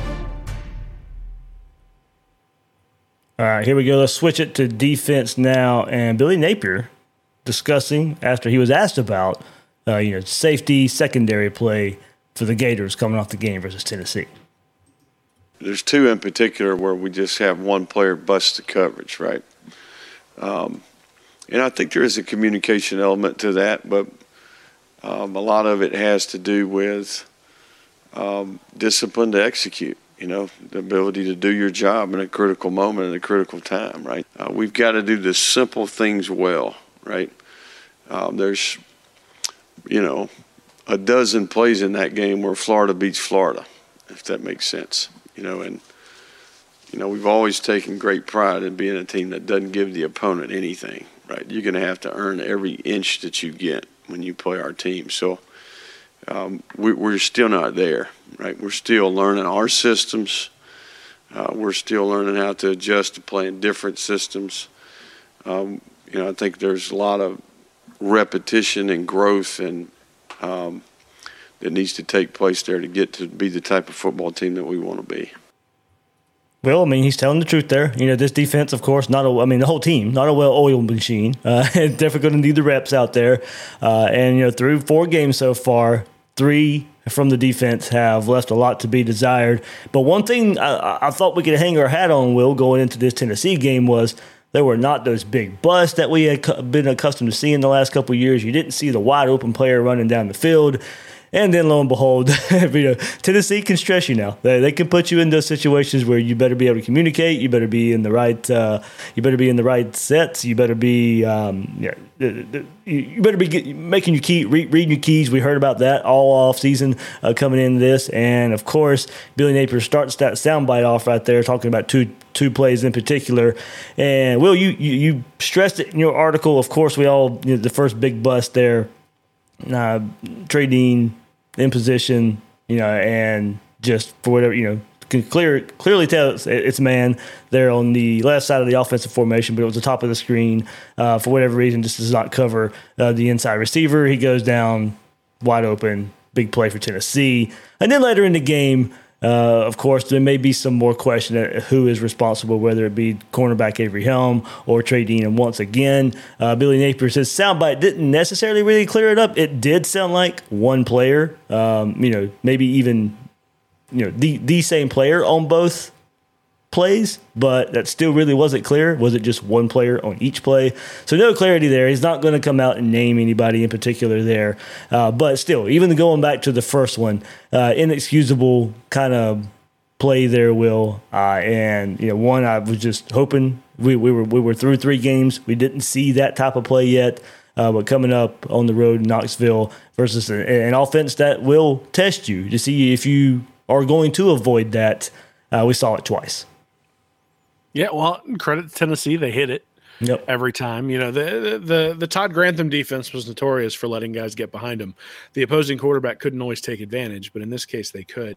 All right, here we go. Let's switch it to defense now. And Billy Napier discussing after he was asked about, uh, you know, safety secondary play for the Gators coming off the game versus Tennessee. There's two in particular where we just have one player bust the coverage, right? Um, and I think there is a communication element to that, but um, a lot of it has to do with um, discipline to execute. You know, the ability to do your job in a critical moment, in a critical time, right? Uh, we've got to do the simple things well, right? Um, there's, you know, a dozen plays in that game where Florida beats Florida, if that makes sense. You know, and you know we've always taken great pride in being a team that doesn't give the opponent anything. Right? You're going to have to earn every inch that you get when you play our team. So um, we, we're still not there. Right? We're still learning our systems. Uh, we're still learning how to adjust to playing different systems. Um, you know, I think there's a lot of repetition and growth and um, that needs to take place there to get to be the type of football team that we want to be. Well, I mean, he's telling the truth there. You know, this defense, of course, not a, I mean, the whole team, not a well-oiled machine. Uh, definitely going to need the reps out there. Uh, and, you know, through four games so far, three from the defense have left a lot to be desired. But one thing I, I thought we could hang our hat on, Will, going into this Tennessee game was there were not those big busts that we had been accustomed to seeing the last couple years. You didn't see the wide open player running down the field. And then lo and behold, you know, Tennessee can stress you now. They, they, can put you in those situations where you better be able to communicate. You better be in the right. Uh, you better be in the right sets. You better be. Um, yeah, you better be making your key, re, reading your keys. We heard about that all off season uh, coming into this, and of course, Billy Napier starts that soundbite off right there, talking about two two plays in particular. And Will, you you, you stressed it in your article. Of course, we all you know, the first big bust there. Uh, Dean in position, you know, and just for whatever, you know, can clear clearly tell it's, it's man there on the left side of the offensive formation, but it was the top of the screen. Uh, for whatever reason, just does not cover uh, the inside receiver. He goes down wide open, big play for Tennessee. And then later in the game, uh, of course, there may be some more question at who is responsible, whether it be cornerback Avery Helm or Trey Dean. Once again, uh, Billy Napier says soundbite didn't necessarily really clear it up. It did sound like one player, um, you know, maybe even you know the the same player on both plays, but that still really wasn't clear. Was it just one player on each play? So no clarity there. He's not going to come out and name anybody in particular there. Uh, but still, even going back to the first one, uh, inexcusable kind of play there, Will. Uh, and you know, one I was just hoping we, we were we were through three games. We didn't see that type of play yet. Uh, but coming up on the road Knoxville versus an, an offense that will test you to see if you are going to avoid that. Uh, we saw it twice. Yeah, well, credit to Tennessee, they hit it. Yep. Every time, you know, the, the the Todd Grantham defense was notorious for letting guys get behind him. The opposing quarterback couldn't always take advantage, but in this case, they could.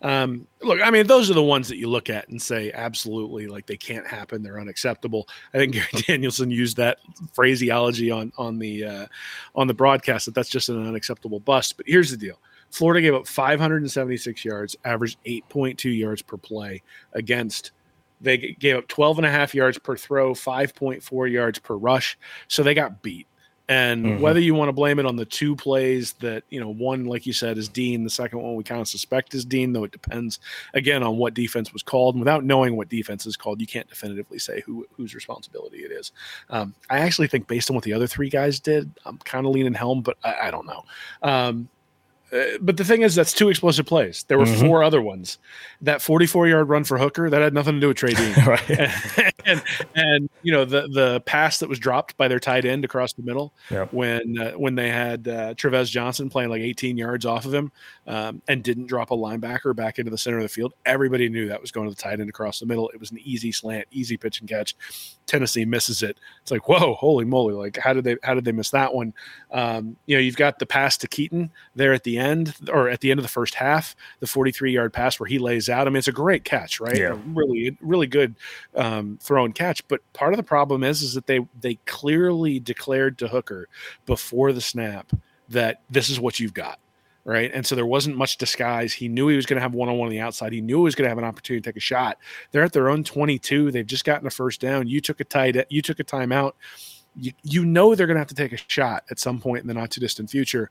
Um, look, I mean, those are the ones that you look at and say, absolutely, like they can't happen. They're unacceptable. I think Gary Danielson used that phraseology on on the uh, on the broadcast that that's just an unacceptable bust. But here's the deal: Florida gave up 576 yards, averaged 8.2 yards per play against they gave up 12 and a half yards per throw, 5.4 yards per rush. So they got beat. And mm-hmm. whether you want to blame it on the two plays that, you know, one, like you said, is Dean, the second one we kind of suspect is Dean, though it depends again on what defense was called. And without knowing what defense is called, you can't definitively say who whose responsibility it is. Um, I actually think based on what the other three guys did, I'm kind of leaning Helm, but I, I don't know. Um, uh, but the thing is, that's two explosive plays. There were mm-hmm. four other ones. That 44 yard run for Hooker that had nothing to do with Trey Dean, right? And, and, and, you know the the pass that was dropped by their tight end across the middle yep. when uh, when they had uh, Trevez Johnson playing like 18 yards off of him um, and didn't drop a linebacker back into the center of the field. Everybody knew that was going to the tight end across the middle. It was an easy slant, easy pitch and catch. Tennessee misses it. It's like whoa, holy moly! Like how did they how did they miss that one? Um, you know, you've got the pass to Keyton there at the end or at the end of the first half, the 43 yard pass where he lays out. I mean, it's a great catch, right? Yeah. really, really good um, throw and catch. But part of the problem is, is that they they clearly declared to Hooker before the snap that this is what you've got. Right. And so there wasn't much disguise. He knew he was going to have one on one on the outside. He knew he was going to have an opportunity to take a shot. They're at their own 22. They've just gotten a first down. You took a tight, you took a timeout. You, you know they're going to have to take a shot at some point in the not too distant future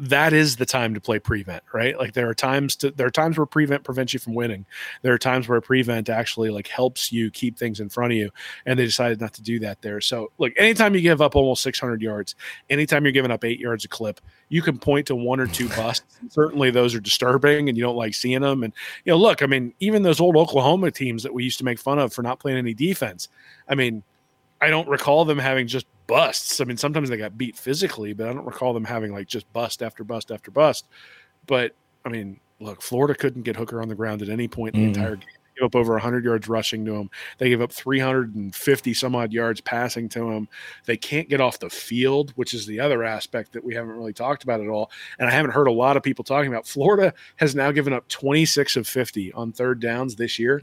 that is the time to play prevent, right? Like there are times to there are times where prevent prevents you from winning. There are times where prevent actually like helps you keep things in front of you, and they decided not to do that there. So look, anytime you give up almost 600 yards, anytime you're giving up eight yards a clip, you can point to one or two busts. Certainly, those are disturbing, and you don't like seeing them. And you know, look, I mean, even those old Oklahoma teams that we used to make fun of for not playing any defense. I mean, I don't recall them having just busts. I mean, sometimes they got beat physically, but I don't recall them having like just bust after bust after bust. But I mean, look, Florida couldn't get Hooker on the ground at any point in the Mm. entire game. They gave up over 100 yards rushing to him. They gave up 350 some odd yards passing to him. They can't get off the field, which is the other aspect that we haven't really talked about at all. And I haven't heard a lot of people talking about. Florida has now given up 26 of 50 on third downs this year.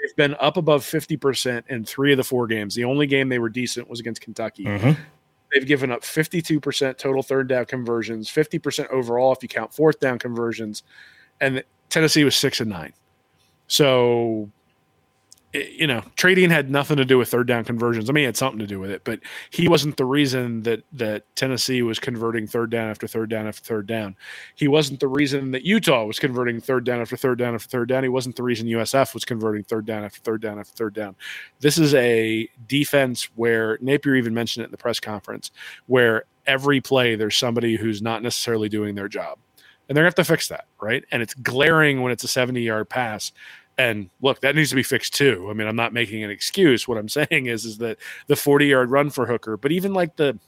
They've been up above 50% in three of the four games. The only game they were decent was against Kentucky. Mm-hmm. They've given up 52% total third down conversions, 50% overall if you count fourth down conversions, and Tennessee was six and nine. So, i- you know, Trey Dean had nothing to do with third down conversions. I mean, it had something to do with it, but he wasn't the reason that that Tennessee was converting third down after third down after third down. He wasn't the reason that Utah was converting third down after third down after third down. He wasn't the reason USF was converting third down after third down after third down. This is a defense where Napier even mentioned it in the press conference, where every play there's somebody who's not necessarily doing their job. And they're gonna have to fix that, right? And it's glaring when it's a 70 yard pass. And look, that needs to be fixed too. I mean, I'm not making an excuse. What I'm saying is, is that the 40 yard run for Hooker, but even like the,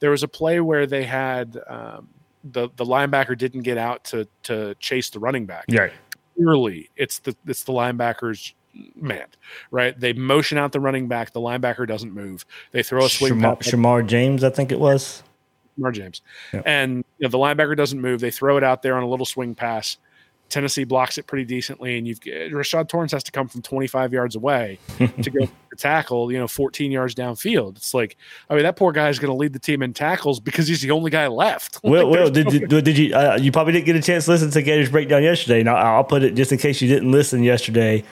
there was a play where they had um, the the linebacker didn't get out to to chase the running back. Right. Clearly, it's the it's the linebacker's man, right? They motion out the running back. The linebacker doesn't move. They throw a swing Shemar. Shemar James, I think it was. Shemar James. And you know, the linebacker doesn't move. They throw it out there on a little swing pass. Tennessee blocks it pretty decently, and you've Rashad Torrence has to come from 25 yards away to go to tackle. You know, 14 yards downfield. It's like, I mean, that poor guy is going to lead the team in tackles because he's the only guy left. Well, Like, well, did, no- did, you? Uh, you probably didn't get a chance to listen to Gators breakdown yesterday. And I'll, put it just in case you didn't listen yesterday.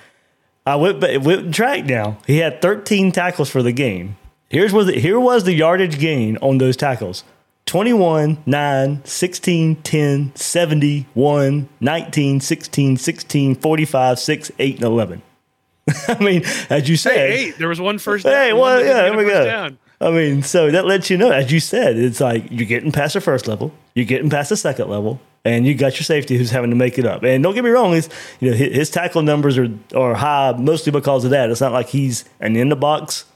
I went, went and tracked now. He had 13 tackles for the game. Here's what the, here was the yardage gain on those tackles. 21, 9, 16, 10, 70, 1, 19, 16, 16, 45, 6, 8, and 11. I mean, as you said, Hey, hey, there was one first down. Hey, well, yeah, there we go. down. I mean, so that lets you know, as you said, it's like you're getting past the first level, you're getting past the second level, and you got your safety who's having to make it up. And don't get me wrong, he's you know his, his tackle numbers are are high mostly because of that. It's not like he's an in the box,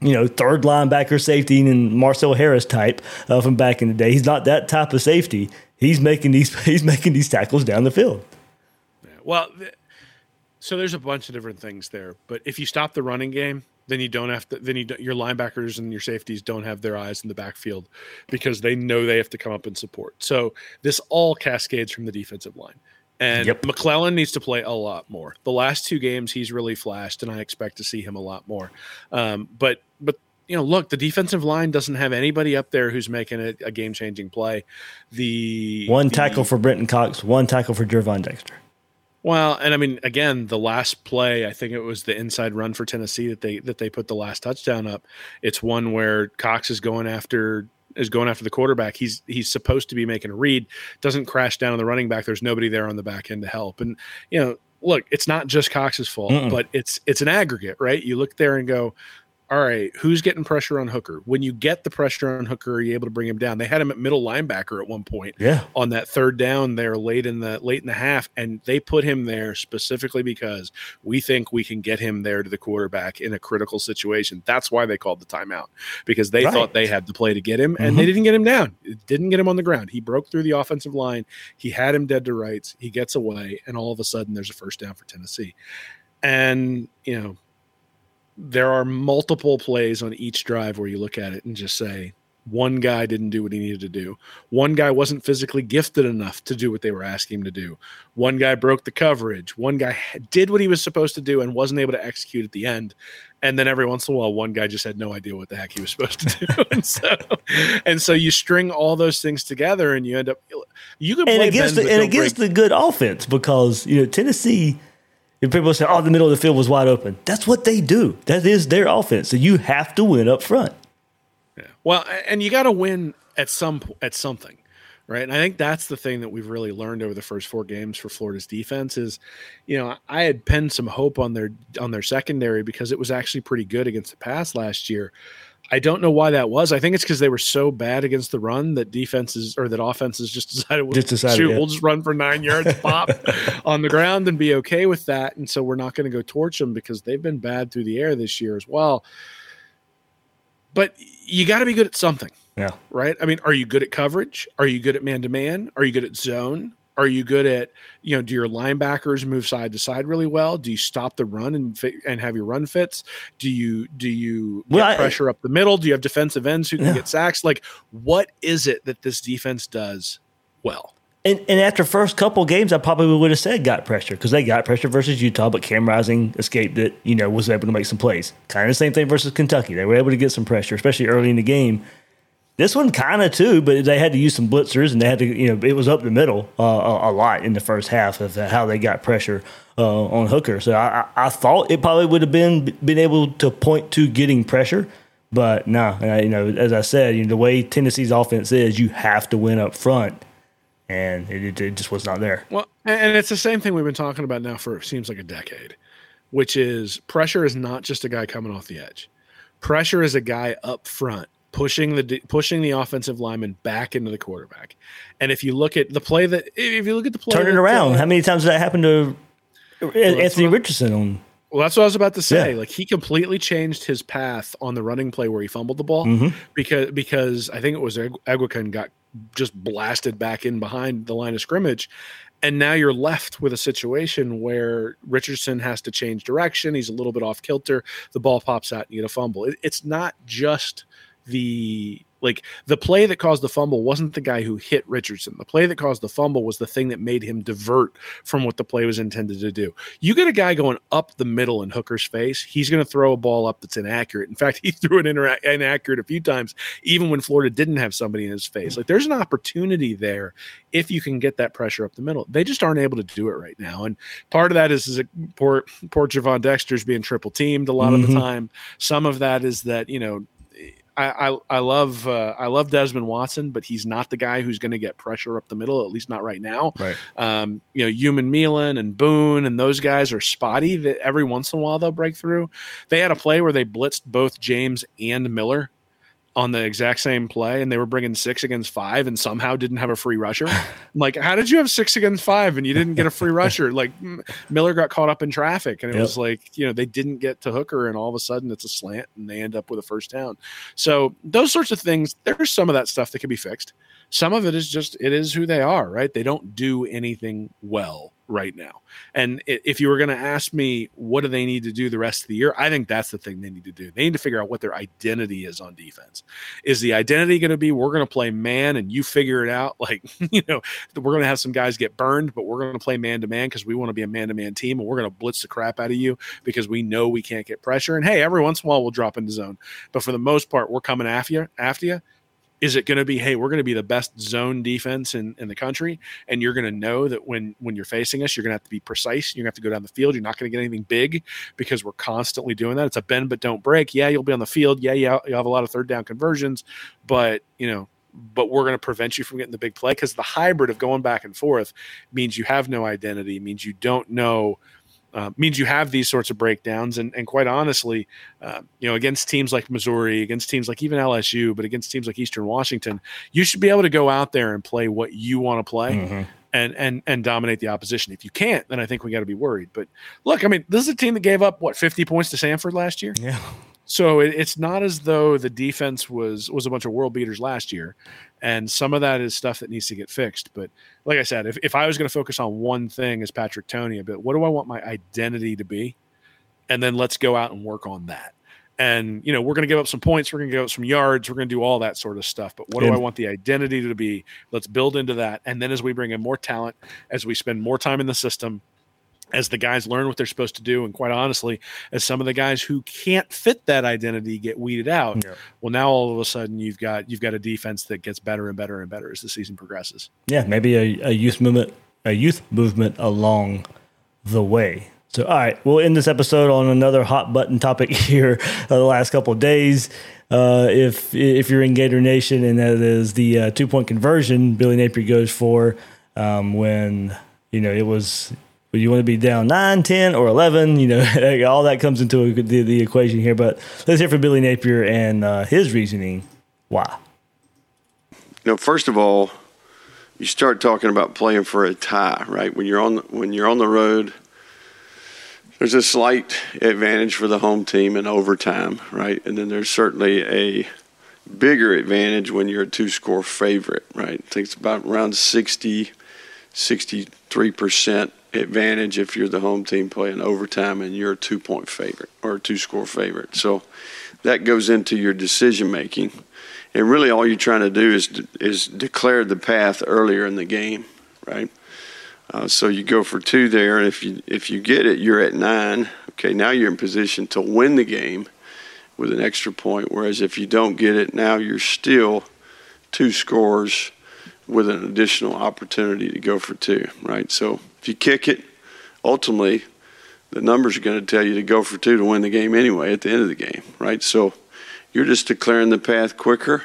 you know, third linebacker safety and Marcell Harris type uh, from back in the day. He's not that type of safety. He's making these he's making these tackles down the field. Well, so there's a bunch of different things there, but if you stop the running game, then you don't have to. Then you your linebackers and your safeties don't have their eyes in the backfield because they know they have to come up and support. So this all cascades from the defensive line. And Yep. McClellan needs to play a lot more. The last two games, he's really flashed, and I expect to see him a lot more. Um, but but you know, look, the defensive line doesn't have anybody up there who's making a, a game changing play. The One the- tackle for Brenton Cox, one tackle for Gervon Dexter. well, and I mean, again, the last play, I think it was the inside run for Tennessee that they that they put the last touchdown up. It's one where Cox is going after is going after the quarterback. He's he's supposed to be making a read, doesn't crash down on the running back. There's nobody there on the back end to help. And you know, look, it's not just Cox's fault, Mm-mm. but it's it's an aggregate, right? You look there and go, all right, who's getting pressure on Hooker? When you get the pressure on Hooker, are you able to bring him down? They had him at middle linebacker at one point Yeah. on that third down there late in the late in the half, and they put him there specifically because we think we can get him there to the quarterback in a critical situation. That's why they called the timeout because they Right. thought they had the play to get him, and Mhm. they didn't get him down. It didn't get him on the ground. He broke through the offensive line. He had him dead to rights. He gets away, and all of a sudden, there's a first down for Tennessee. And you know, there are multiple plays on each drive where you look at it and just say one guy didn't do what he needed to do. One guy wasn't physically gifted enough to do what they were asking him to do. One guy broke the coverage. One guy did what he was supposed to do and wasn't able to execute at the end. And then every once in a while, one guy just had no idea what the heck he was supposed to do. and so, and so you string all those things together, and you end up you can and play against the, and against break. the good offense because you know Tennessee. If people say, "Oh, the middle of the field was wide open," that's what they do. That is their offense. So you have to win up front. Well, and you got to win at some at something, right? And I think that's the thing that we've really learned over the first four games for Florida's defense is, you know, I had pinned some hope on their on their secondary because it was actually pretty good against the pass last year. I don't know why that was. I think it's because they were so bad against the run that defenses or that offenses just decided, we'll, Just decided, shoot, yeah. we'll just run for nine yards, pop on the ground, and be okay with that. And so we're not going to go torch them because they've been bad through the air this year as well. But you got to be good at something Yeah. right? I mean, are you good at coverage? Are you good at man to man? Are you good at zone? Are you good at you know? Do your linebackers move side to side really well? Do you stop the run and and have your run fits? Do you do you get Well, I- pressure up the middle? Do you have defensive ends who can Yeah. get sacks? Like, what is it that this defense does well? And, and after first couple games, I probably would have said got pressure because they got pressure versus Utah, but Cam Rising escaped it. You know, was able to make some plays. Kind of the same thing versus Kentucky. They were able to get some pressure, especially early in the game. This one kind of too, but they had to use some blitzers and they had to, you know, it was up the middle uh, a, a lot in the first half of how they got pressure uh, on Hooker. So I, I, thought it probably would have been been able to point to getting pressure, but no, nah, you know, as I said, you know, the way Tennessee's offense is, you have to win up front, and it, it, just was not there. Well, and it's the same thing we've been talking about now for seems like a decade, which is pressure is not just a guy coming off the edge. Pressure is a guy up front pushing the pushing the offensive lineman back into the quarterback. And if you look at the play that if you look at the play Turn it around. uh, How many times did that happen to Anthony what- Richardson on? Well, that's what I was about to say. Yeah. Like he completely changed his path on the running play where he fumbled the ball Mhm. because because I think it was Eguakun got just blasted back in behind the line of scrimmage. And now you're left with a situation where Richardson has to change direction. He's a little bit off kilter. The ball pops out and you get a fumble. It, it's not just the like the play that caused the fumble wasn't the guy who hit Richardson. The play that caused the fumble was the thing that made him divert from what the play was intended to do. You get a guy going up the middle in Hooker's face, he's going to throw a ball up that's inaccurate. In fact, he threw it intera- inaccurate a few times, even when Florida didn't have somebody in his face. Like there's an opportunity there if you can get that pressure up the middle. They just aren't able to do it right now, and part of that is, is poor poor Gervon Dexter's being triple teamed a lot of the Mhm. time. Some of that is that you know I, I, I love uh, I love Desmond Watson, but he's not the guy who's going to get pressure up the middle, at least not right now. Right. Um, you know, Umanmielen and Boone and those guys are spotty. That every once in a while they'll break through. They had a play where they blitzed both James and Miller on the exact same play, and they were bringing six against five, and somehow didn't have a free rusher. Like, how did you have six against five and you didn't get a free rusher? Like Miller got caught up in traffic, and it Yep. was like, you know, they didn't get to Hooker, and all of a sudden it's a slant, and they end up with a first down. So those sorts of things, there's some of that stuff that can be fixed. Some of it is just it is who they are, right? They don't do anything well right now. And if you were going to ask me what do they need to do the rest of the year, I think that's the thing they need to do. They need to figure out what their identity is on defense. Is the identity going to be we're going to play man and you figure it out? Like, you know, we're going to have some guys get burned, but we're going to play man to man because we want to be a man to man team and we're going to blitz the crap out of you because we know we can't get pressure. And hey, every once in a while we'll drop into zone, but for the most part, we're coming after you. After you. Is it going to be, hey, we're going to be the best zone defense in, in the country, and you're going to know that when when you're facing us, you're going to have to be precise. You're going to have to go down the field. You're not going to get anything big because we're constantly doing that. It's a bend but don't break. Yeah, you'll be on the field. Yeah, yeah, you'll have a lot of third down conversions, but you know, but we're going to prevent you from getting the big play because the hybrid of going back and forth means you have no identity, means you don't know, uh, means you have these sorts of breakdowns. And, and quite honestly, uh, you know, against teams like Missouri, against teams like even LSU, but against teams like Eastern Washington, you should be able to go out there and play what you want to play. Mhm. And, and and dominate the opposition. If you can't, then I think we got to be worried. But look, I mean, this is a team that gave up what fifty points to Samford last year. Yeah. So it, it's not as though the defense was was a bunch of world beaters last year, and some of that is stuff that needs to get fixed. But like I said, if, if I was going to focus on one thing as Patrick Toney, a bit, what do I want my identity to be, and then let's go out and work on that. And you know, we're going to give up some points, we're going to give up some yards, we're going to do all that sort of stuff. But what do And- I want the identity to be? Let's build into that, and then as we bring in more talent, as we spend more time in the system, as the guys learn what they're supposed to do, and quite honestly, as some of the guys who can't fit that identity get weeded out, Yeah. well, now all of a sudden you've got you've got a defense that gets better and better and better as the season progresses. Yeah, maybe a, a youth movement, a youth movement along the way. So, all right, we'll end this episode on another hot button topic here uh, the last couple of days. Uh, if if you're in Gator Nation, and that is the uh, two point conversion, Billy Napier goes for um, when you know it was. When You want to be down 9, 10, or 11. You know, all that comes into the, the equation here. But let's hear from Billy Napier and uh, his reasoning why. You know, first of all, you start talking about playing for a tie, right? When you're on when you're on the road, there's a slight advantage for the home team in overtime, right? And then there's certainly a bigger advantage when you're a two score favorite, right? I think it's about around 60, 63% advantage if you're the home team playing overtime and you're a two point favorite or a two score favorite. So that goes into your decision making. And really all you're trying to do is, is declare the path earlier in the game, right? Uh, so you go for two there, and if you if you get it, you're at nine. Okay, now you're in position to win the game with an extra point. Whereas if you don't get it, now you're still two scores with an additional opportunity to go for two. Right. So if you kick it, ultimately the numbers are going to tell you to go for two to win the game anyway at the end of the game. Right. So you're just declaring the path quicker.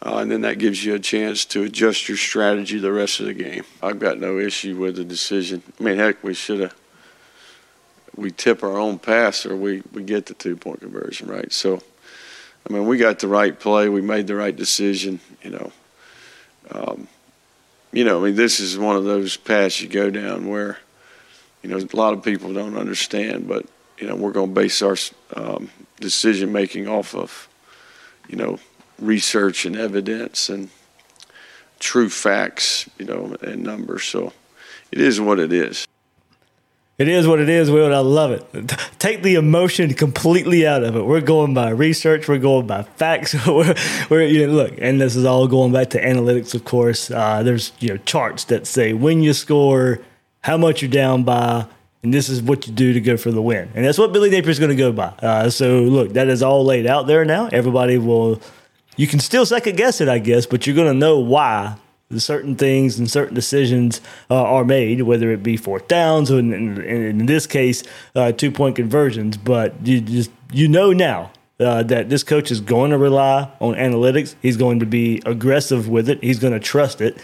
Uh, and then that gives you a chance to adjust your strategy the rest of the game. I've got no issue with the decision. I mean, heck, we should have. We tip our own pass, or we, we get the two point conversion, right? So, I mean, we got the right play. We made the right decision. You know, um, you know, I mean, this is one of those paths you go down where, you know, a lot of people don't understand, but you know, we're going to base our um, decision making off of, you know, research and evidence and true facts, you know, and numbers. So it is what it is. It is what it is, Will, I love it. Take the emotion completely out of it. We're going by research. We're going by facts. we're, we're you know, look, and this is all going back to analytics, of course. Uh, there's you know charts that say when you score, how much you're down by, and this is what you do to go for the win. And that's what Billy Napier is going to go by. Uh, so look, that is all laid out there now. Everybody will you can still second guess it, I guess, but you're going to know why certain things and certain decisions uh, are made, whether it be fourth downs or in, in, in this case, uh, two point conversions. But you just you know now uh, that this coach is going to rely on analytics. He's going to be aggressive with it. He's going to trust it.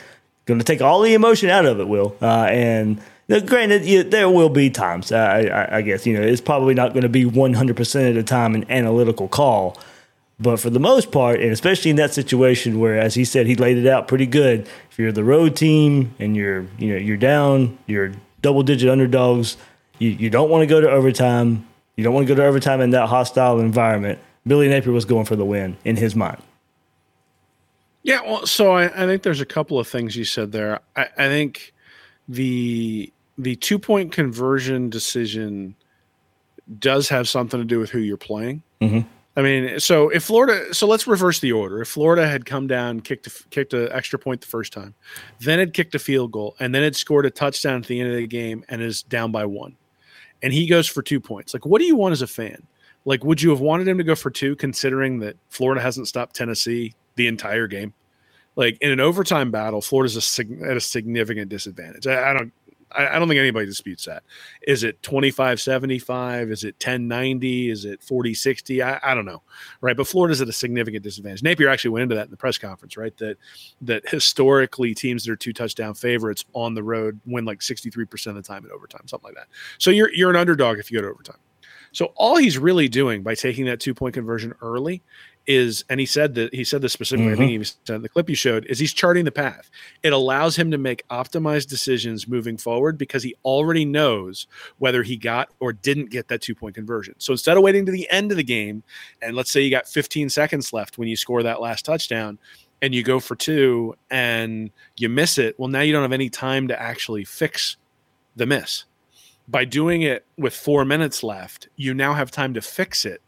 Going to take all the emotion out of it. Will uh, and. Granted, yeah, there will be times. I, I, I guess you know it's probably not going to be 100 percent of the time an analytical call, but for the most part, and especially in that situation where, as he said, he laid it out pretty good. If you're the road team and you're you know you're down, you're double digit underdogs. You you don't want to go to overtime. You don't want to go to overtime in that hostile environment. Billy Napier was going for the win in his mind. Yeah, well, so I, I think there's a couple of things you said there. I, I think the the two point conversion decision does have something to do with who you're playing. Mm-hmm. I mean, so if Florida, so let's reverse the order. If Florida had come down, kicked a, kicked an extra point the first time, then had kicked a field goal, and then had scored a touchdown at the end of the game and is down by one, and he goes for two points. Like, what do you want as a fan? Like, would you have wanted him to go for two, considering that Florida hasn't stopped Tennessee the entire game? Like in an overtime battle, Florida's a, at a significant disadvantage. I, I don't I, I, don't think anybody disputes that. Is it 25 75? Is it 10 90? Is it 40 60? I, I don't know. Right. But Florida's at a significant disadvantage. Napier actually went into that in the press conference, right? That that historically teams that are two touchdown favorites on the road win like 63% of the time in overtime, something like that. So you're you're an underdog if you go to overtime. So all he's really doing by taking that two point conversion early is, and he said that he said this specifically. Mm-hmm. I think he said the clip you showed is he's charting the path. It allows him to make optimized decisions moving forward because he already knows whether he got or didn't get that two point conversion. So instead of waiting to the end of the game, and let's say you got 15 seconds left when you score that last touchdown, and you go for two and you miss it, well, now you don't have any time to actually fix the miss. By doing it with four minutes left, you now have time to fix it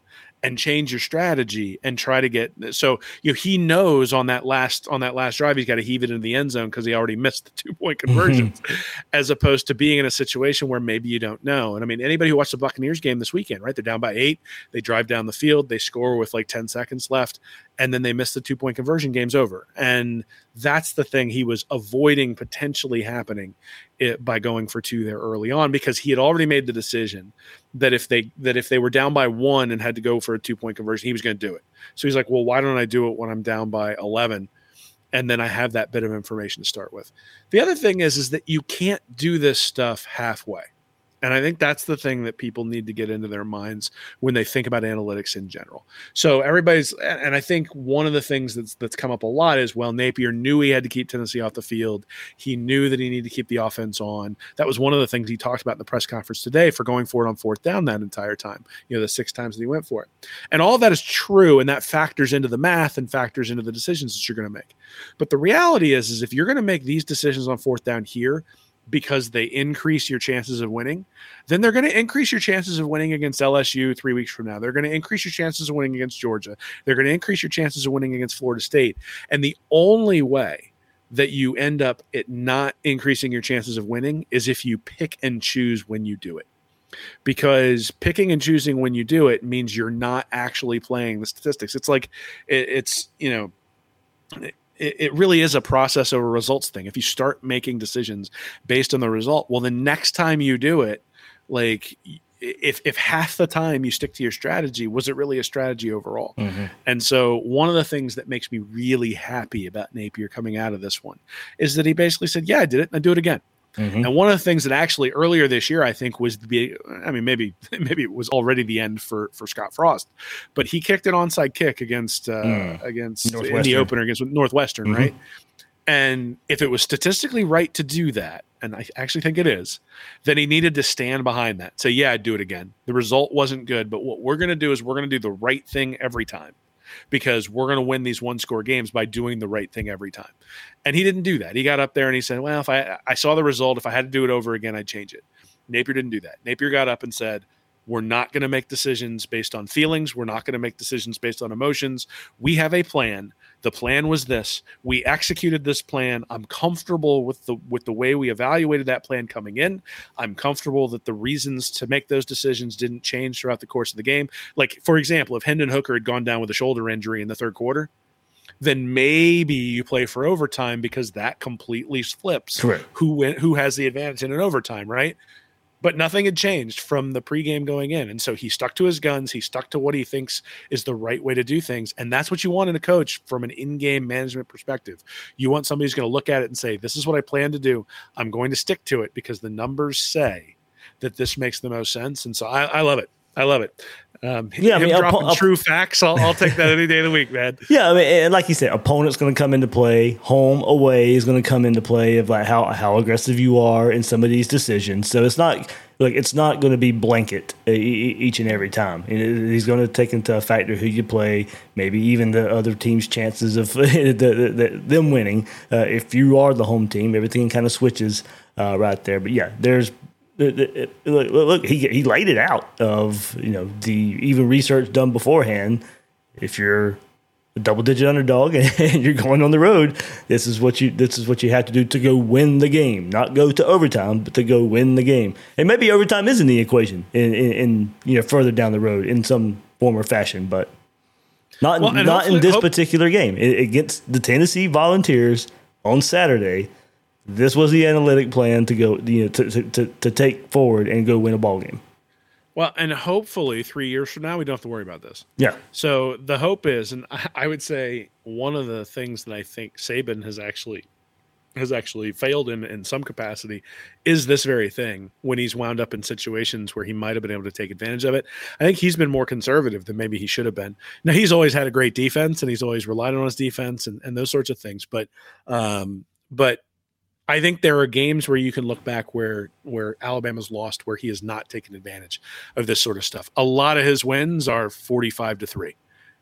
and change your strategy and try to get uh, so you know he knows on that last on that last drive he's got to heave it into the end zone because he already missed the two point conversions mm-hmm. as opposed to being in a situation where maybe you don't know and i mean anybody who watched the buccaneers game this weekend right they're down by eight they drive down the field they score with like 10 seconds left and then they miss the two point conversion games over. And that's the thing he was avoiding potentially happening it, by going for two there early on because he had already made the decision that if they that if they were down by one and had to go for a two point conversion he was going to do it. So he's like well why don't i do it when i'm down by 11 and then i have that bit of information to start with. The other thing is is that you can't do this stuff halfway and I think that's the thing that people need to get into their minds when they think about analytics in general. So everybody's, and I think one of the things that's that's come up a lot is, well, Napier knew he had to keep Tennessee off the field. He knew that he needed to keep the offense on. That was one of the things he talked about in the press conference today for going for it on fourth down that entire time. You know, the six times that he went for it, and all that is true, and that factors into the math and factors into the decisions that you're going to make. But the reality is, is if you're going to make these decisions on fourth down here because they increase your chances of winning, then they're going to increase your chances of winning against LSU three weeks from now. They're going to increase your chances of winning against Georgia. They're going to increase your chances of winning against Florida State. And the only way that you end up at not increasing your chances of winning is if you pick and choose when you do it. Because picking and choosing when you do it means you're not actually playing the statistics. It's like it, it's, you know, it, it really is a process over results thing. If you start making decisions based on the result, well, the next time you do it, like if if half the time you stick to your strategy, was it really a strategy overall? Mm-hmm. And so one of the things that makes me really happy about Napier coming out of this one is that he basically said, "Yeah, I did it, and I do it again." Mm-hmm. And one of the things that actually earlier this year, I think, was the I mean, maybe maybe it was already the end for for Scott Frost, but he kicked an onside kick against uh, Mm. against in the opener against Northwestern, Mhm. right? And if it was statistically right to do that, and I actually think it is, then he needed to stand behind that. Say, yeah, I'd do it again. The result wasn't good, but what we're going to do is we're going to do the right thing every time because we're going to win these one score games by doing the right thing every time. And he didn't do that. He got up there and he said, well, if I, I saw the result, if I had to do it over again, I'd change it. Napier didn't do that. Napier got up and said, we're not going to make decisions based on feelings. We're not going to make decisions based on emotions. We have a plan. The plan was this. We executed this plan. I'm comfortable with the with the way we evaluated that plan coming in. I'm comfortable that the reasons to make those decisions didn't change throughout the course of the game. Like for example, if Hendon Hooker had gone down with a shoulder injury in the third quarter, then maybe you play for overtime because that completely flips Correct. who win, who has the advantage in an overtime, right? But nothing had changed from the pregame going in. And so he stuck to his guns. He stuck to what he thinks is the right way to do things. And that's what you want in a coach from an in game management perspective. You want somebody who's going to look at it and say, This is what I plan to do. I'm going to stick to it because the numbers say that this makes the most sense. And so I, I love it. I love it. Um, Yeah, I mean, dropping true facts. I'll, I'll take that any day of the week, man. Yeah, I mean, and like you said, opponent's going to come into play. Home away is going to come into play of like how how aggressive you are in some of these decisions. So it's not like it's not going to be blanket each and every time. He's going to take into a factor who you play, maybe even the other team's chances of the, the, the, them winning. Uh, if you are the home team, everything kind of switches uh, right there. But yeah, there's look, look, he he laid it out of you know the even research done beforehand. If you're a double digit underdog and you're going on the road, this is what you this is what you have to do to go win the game, not go to overtime, but to go win the game. And maybe overtime is in the equation in, in, in you know further down the road in some form or fashion, but not Well, not in this hope- particular game A- against the Tennessee Volunteers on Saturday. This was the analytic plan to go you know to, to, to, to take forward and go win a ball game. Well, and hopefully three years from now, we don't have to worry about this. Yeah. So the hope is, and I- would say one of the things that I think Saban has actually has actually failed in in some capacity is this very thing when he's wound up in situations where he might have been able to take advantage of it. I think he's been more conservative than maybe he should have been. Now he's always had a great defense and he's always relied on his defense and, and those sorts of things. But um, but I think there are games where you can look back where where Alabama's lost where he has not taken advantage of this sort of stuff. A lot of his wins are 45 to 3.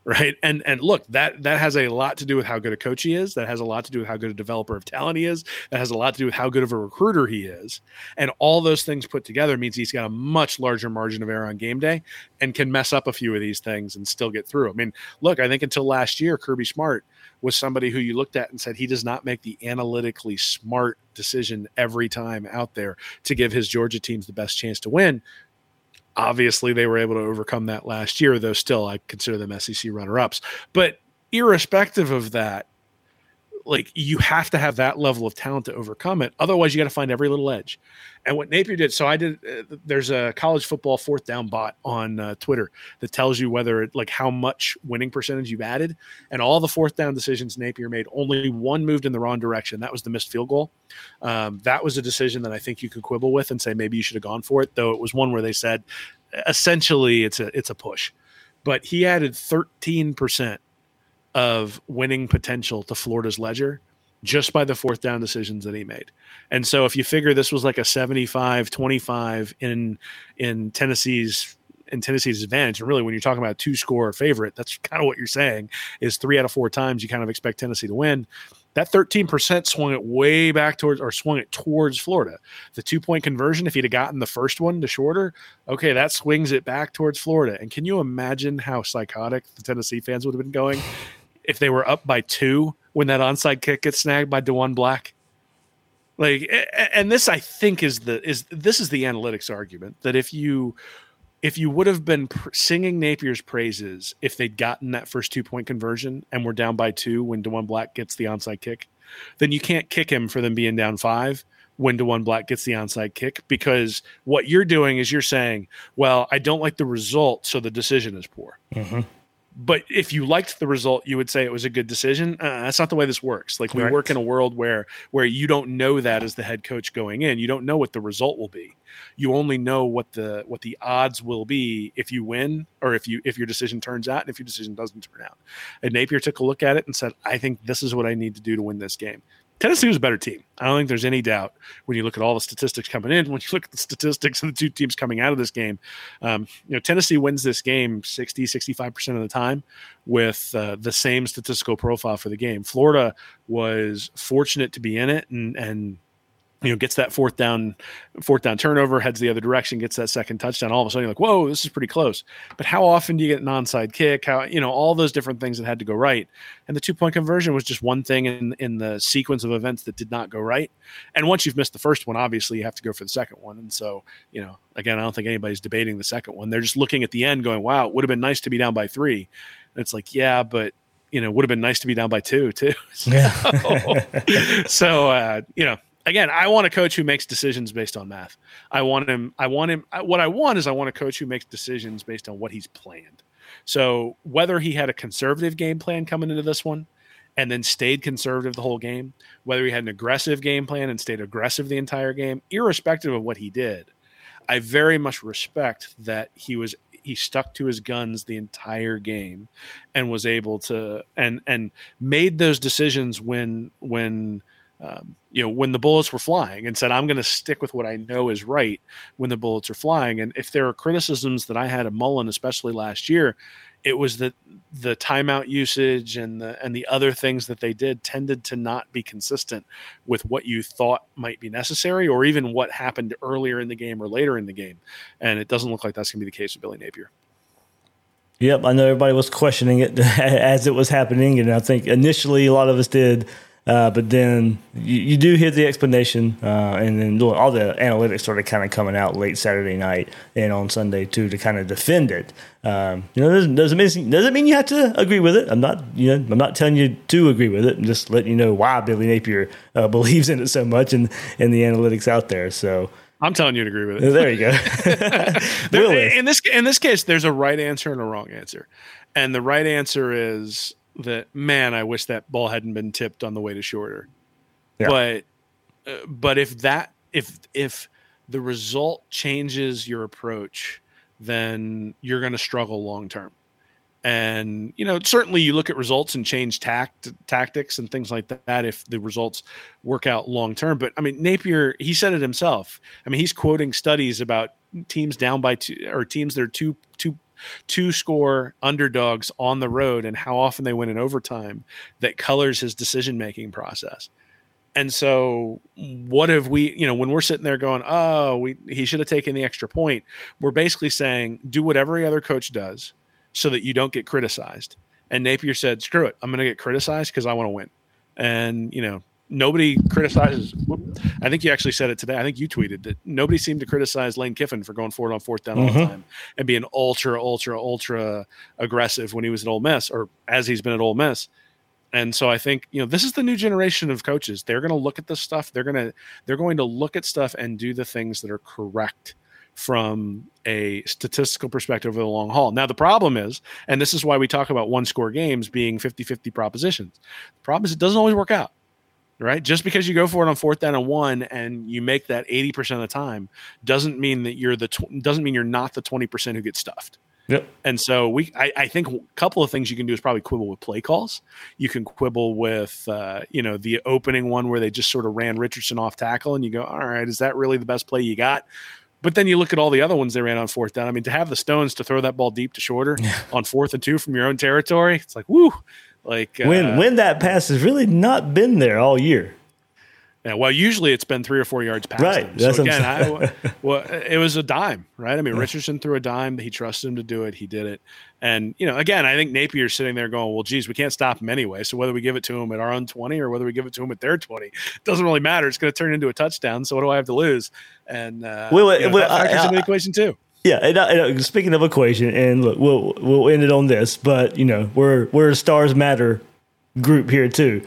Right. And and look, that that has a lot to do with how good a coach he is. That has a lot to do with how good a developer of talent he is. That has a lot to do with how good of a recruiter he is. And all those things put together means he's got a much larger margin of error on game day and can mess up a few of these things and still get through. I mean, look, I think until last year, Kirby Smart was somebody who you looked at and said he does not make the analytically smart decision every time out there to give his Georgia teams the best chance to win. Obviously, they were able to overcome that last year, though still I consider them SEC runner ups. But irrespective of that, like you have to have that level of talent to overcome it. Otherwise, you got to find every little edge. And what Napier did, so I did. Uh, there's a college football fourth down bot on uh, Twitter that tells you whether it, like how much winning percentage you've added, and all the fourth down decisions Napier made, only one moved in the wrong direction. That was the missed field goal. Um, that was a decision that I think you could quibble with and say maybe you should have gone for it. Though it was one where they said essentially it's a it's a push, but he added 13 percent of winning potential to Florida's ledger just by the fourth down decisions that he made. And so if you figure this was like a 75-25 in in Tennessee's in Tennessee's advantage, and really when you're talking about a two score favorite, that's kind of what you're saying is three out of four times you kind of expect Tennessee to win. That 13% swung it way back towards or swung it towards Florida. The two point conversion, if he'd have gotten the first one to shorter, okay, that swings it back towards Florida. And can you imagine how psychotic the Tennessee fans would have been going if they were up by two when that onside kick gets snagged by Diwun Black. Like, and this I think is the is this is the analytics argument that if you if you would have been singing Napier's praises if they'd gotten that first two point conversion and were down by two when Diwun Black gets the onside kick, then you can't kick him for them being down five when Diwun Black gets the onside kick because what you're doing is you're saying, well, I don't like the result, so the decision is poor. Mm-hmm but if you liked the result you would say it was a good decision. Uh, that's not the way this works. Like we work in a world where where you don't know that as the head coach going in. You don't know what the result will be. You only know what the what the odds will be if you win or if you if your decision turns out and if your decision doesn't turn out. And napier took a look at it and said i think this is what i need to do to win this game Tennessee was a better team. I don't think there's any doubt when you look at all the statistics coming in. When you look at the statistics of the two teams coming out of this game, um, you know Tennessee wins this game 60, 65 percent of the time with uh, the same statistical profile for the game. Florida was fortunate to be in it and and you know, gets that fourth down, fourth down turnover, heads the other direction, gets that second touchdown. All of a sudden, you're like, "Whoa, this is pretty close." But how often do you get an onside kick? How you know all those different things that had to go right, and the two point conversion was just one thing in in the sequence of events that did not go right. And once you've missed the first one, obviously you have to go for the second one. And so, you know, again, I don't think anybody's debating the second one. They're just looking at the end, going, "Wow, it would have been nice to be down by three. And it's like, yeah, but you know, would have been nice to be down by two too. so, yeah. so uh, you know again, I want a coach who makes decisions based on math. I want him. I want him. What I want is I want a coach who makes decisions based on what he's planned. So whether he had a conservative game plan coming into this one, and then stayed conservative the whole game, whether he had an aggressive game plan and stayed aggressive the entire game, irrespective of what he did, I very much respect that he was he stuck to his guns the entire game and was able to and and made those decisions when when um, you know, when the bullets were flying and said, I'm going to stick with what I know is right when the bullets are flying. And if there are criticisms that I had of Mullen, especially last year, it was that the timeout usage and the and the other things that they did tended to not be consistent with what you thought might be necessary or even what happened earlier in the game or later in the game. And it doesn't look like that's going to be the case with Billy Napier. Yep, I know everybody was questioning it as it was happening, and I think initially a lot of us did uh, but then you, you, do hear the explanation, uh, and then all the analytics started kind of coming out late Saturday night and on Sunday too to kind of defend it. Um, you know, doesn't doesn't mean doesn't mean you have to agree with it. I'm not you know I'm not telling you to agree with it. I'm just letting you know why Billy Napier uh, believes in it so much and and the analytics out there. So. I'm telling you to agree with it. There you go. there, in this in this case, there's a right answer and a wrong answer, and the right answer is that man, I wish that ball hadn't been tipped on the way to shorter. Yeah. But uh, but if that if if the result changes your approach, then you're going to struggle long term. And you know, certainly you look at results and change tact tactics and things like that if the results work out long term. But I mean, Napier, he said it himself. I mean, he's quoting studies about teams down by two or teams that are two two two score underdogs on the road and how often they win in overtime that colors his decision making process. And so, what have we, you know, when we're sitting there going, oh, we, he should have taken the extra point, we're basically saying, do what every other coach does so that you don't get criticized. And Napier said, screw it, I'm going to get criticized because I want to win. And, you know, nobody criticizes. I think you actually said it today. I think you tweeted that nobody seemed to criticize Lane Kiffin for going forward on fourth down all the Mhm. time and being ultra, ultra, ultra aggressive when he was at Ole Miss or as he's been at Ole Miss. And so I think you know this is the new generation of coaches. They're going to look at this stuff. They're going to they're going to look at stuff and do the things that are correct from a statistical perspective over the long haul. Now the problem is, and this is why we talk about one score games being 50-50 propositions. The problem is it doesn't always work out. Right? Just because you go for it on fourth down and one and you make that 80% of the time doesn't mean that you're the tw- doesn't mean you're not the 20% who gets stuffed. Yep. And so we, I, I think a couple of things you can do is probably quibble with play calls. You can quibble with, uh, you know, the opening one where they just sort of ran Richardson off tackle, and you go, all right, is that really the best play you got? But then you look at all the other ones they ran on fourth down. I mean, to have the stones to throw that ball deep to shorter on fourth and two from your own territory, it's like, woo, like when uh, when that pass has really not been there all year. Yeah, well, usually it's been three or four yards past Right, him. that's So again, I, well, it was a dime, right? I mean, Richardson threw a dime. He trusted him to do it. He did it. And you know, again, I think Napier's sitting there going, "Well, geez, we can't stop him anyway. So whether we give it to him at our own twenty or whether we give it to him at their twenty, doesn't really matter. It's going to turn into a touchdown. So what do I have to lose?" And uh, Well, you know, well, I- I- equation too. Yeah, and, uh, and, uh, speaking of equation, and look, we'll we'll end it on this, but you know, we're we're a stars matter group here too,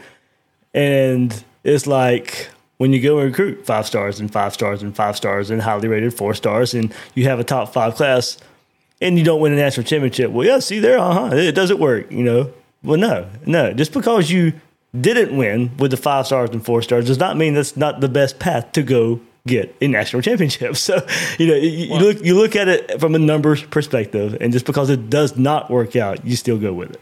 and it's like when you go and recruit five stars and five stars and five stars and highly rated four stars, and you have a top five class, and you don't win a national championship. Well, yeah, see there, uh huh, it doesn't work, you know. Well, no, no, just because you didn't win with the five stars and four stars does not mean that's not the best path to go get a national championship. So, you know, you, you look you look at it from a numbers perspective, and just because it does not work out, you still go with it.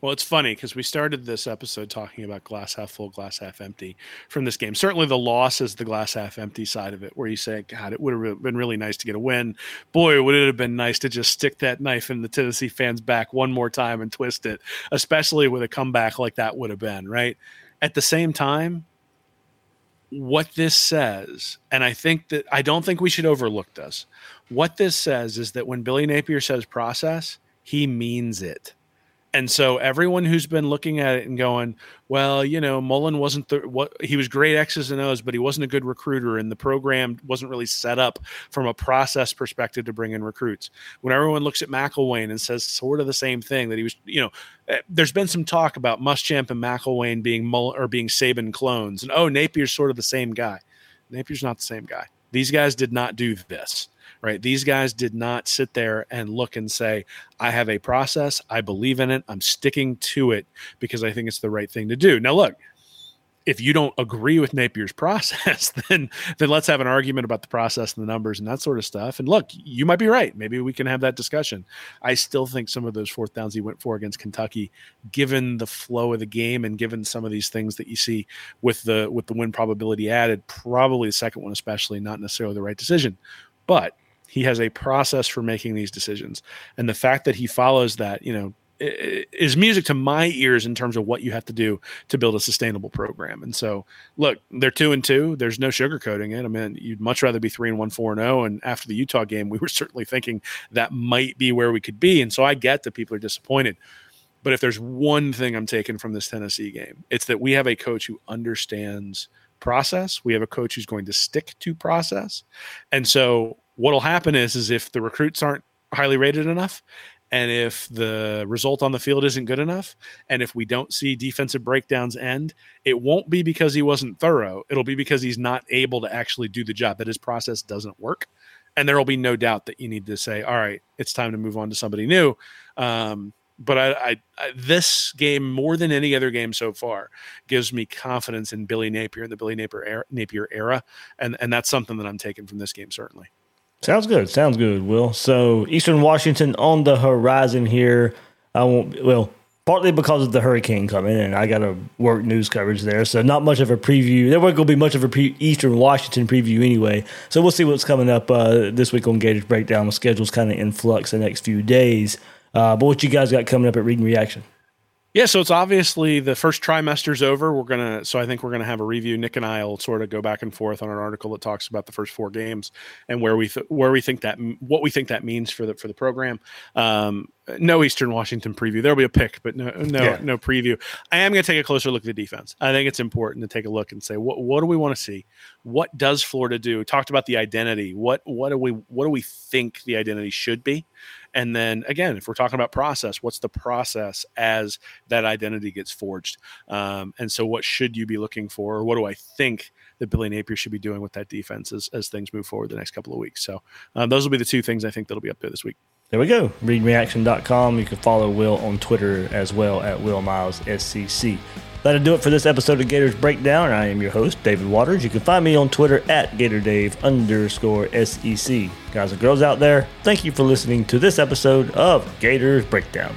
Well, it's funny because we started this episode talking about glass half full, glass half empty from this game. Certainly, the loss is the glass half empty side of it, where you say, "God, it would have been really nice to get a win." Boy, would it have been nice to just stick that knife in the Tennessee fans' back one more time and twist it, especially with a comeback like that would have been. Right. At the same time, what this says, and I think that I don't think we should overlook this. What this says is that when Billy Napier says process, he means it. And so everyone who's been looking at it and going, well, you know, Mullen wasn't the what he was great X's and O's, but he wasn't a good recruiter, and the program wasn't really set up from a process perspective to bring in recruits. When everyone looks at McElwain and says sort of the same thing that he was, you know, eh, there's been some talk about Muschamp and McElwain being Mullen or being Saban clones, and oh, Napier's sort of the same guy. Napier's not the same guy. These guys did not do this right? These guys did not sit there and look and say, I have a process. I believe in it. I'm sticking to it because I think it's the right thing to do. Now, look, if you don't agree with Napier's process, then then let's have an argument about the process and the numbers and that sort of stuff. And look, you might be right. Maybe we can have that discussion. I still think some of those fourth downs he went for against Kentucky, given the flow of the game and given some of these things that you see with the with the win probability added, probably the second one especially not necessarily the right decision. But he has a process for making these decisions, and the fact that he follows that, you know, is music to my ears in terms of what you have to do to build a sustainable program. And so, look, they're two and two. There's no sugarcoating it. I mean, you'd much rather be three and one, four and zero. And after the Utah game, we were certainly thinking that might be where we could be. And so, I get that people are disappointed. But if there's one thing I'm taking from this Tennessee game, it's that we have a coach who understands process. We have a coach who's going to stick to process. And so what'll happen is is if the recruits aren't highly rated enough and if the result on the field isn't good enough and if we don't see defensive breakdowns end, it won't be because he wasn't thorough. It'll be because he's not able to actually do the job that his process doesn't work. And there will be no doubt that you need to say, all right, it's time to move on to somebody new. Um, but I, I, I, this game more than any other game so far gives me confidence in Billy Napier and the Billy Napier era, Napier era, and and that's something that I'm taking from this game certainly. Sounds good. Sounds good, Will. So Eastern Washington on the horizon here. I won't. Well, partly because of the hurricane coming, and I got to work news coverage there, so not much of a preview. There to be much of a pre- Eastern Washington preview anyway. So we'll see what's coming up uh, this week on Gators Breakdown. The schedule's kind of in flux the next few days. Uh, but what you guys got coming up at Reading Reaction? Yeah, so it's obviously the first trimester's over. We're gonna, so I think we're gonna have a review. Nick and I will sort of go back and forth on an article that talks about the first four games and where we th- where we think that what we think that means for the for the program. Um, no Eastern Washington preview. There'll be a pick, but no no Yeah. no preview. I am going to take a closer look at the defense. I think it's important to take a look and say what what do we want to see? What does Florida do? We talked about the identity. What what do we what do we think the identity should be? And then again, if we're talking about process, what's the process as that identity gets forged? Um, and so, what should you be looking for, or what do I think that Billy Napier should be doing with that defense as, as things move forward the next couple of weeks? So, um, those will be the two things I think that'll be up there this week. There we go. Readreaction.com. You can follow Will on Twitter as well at Will Miles SCC. That'll do it for this episode of Gators Breakdown. I am your host, David Waters. You can find me on Twitter at GatorDave underscore SEC. Guys and girls out there, thank you for listening to this episode of Gators Breakdown.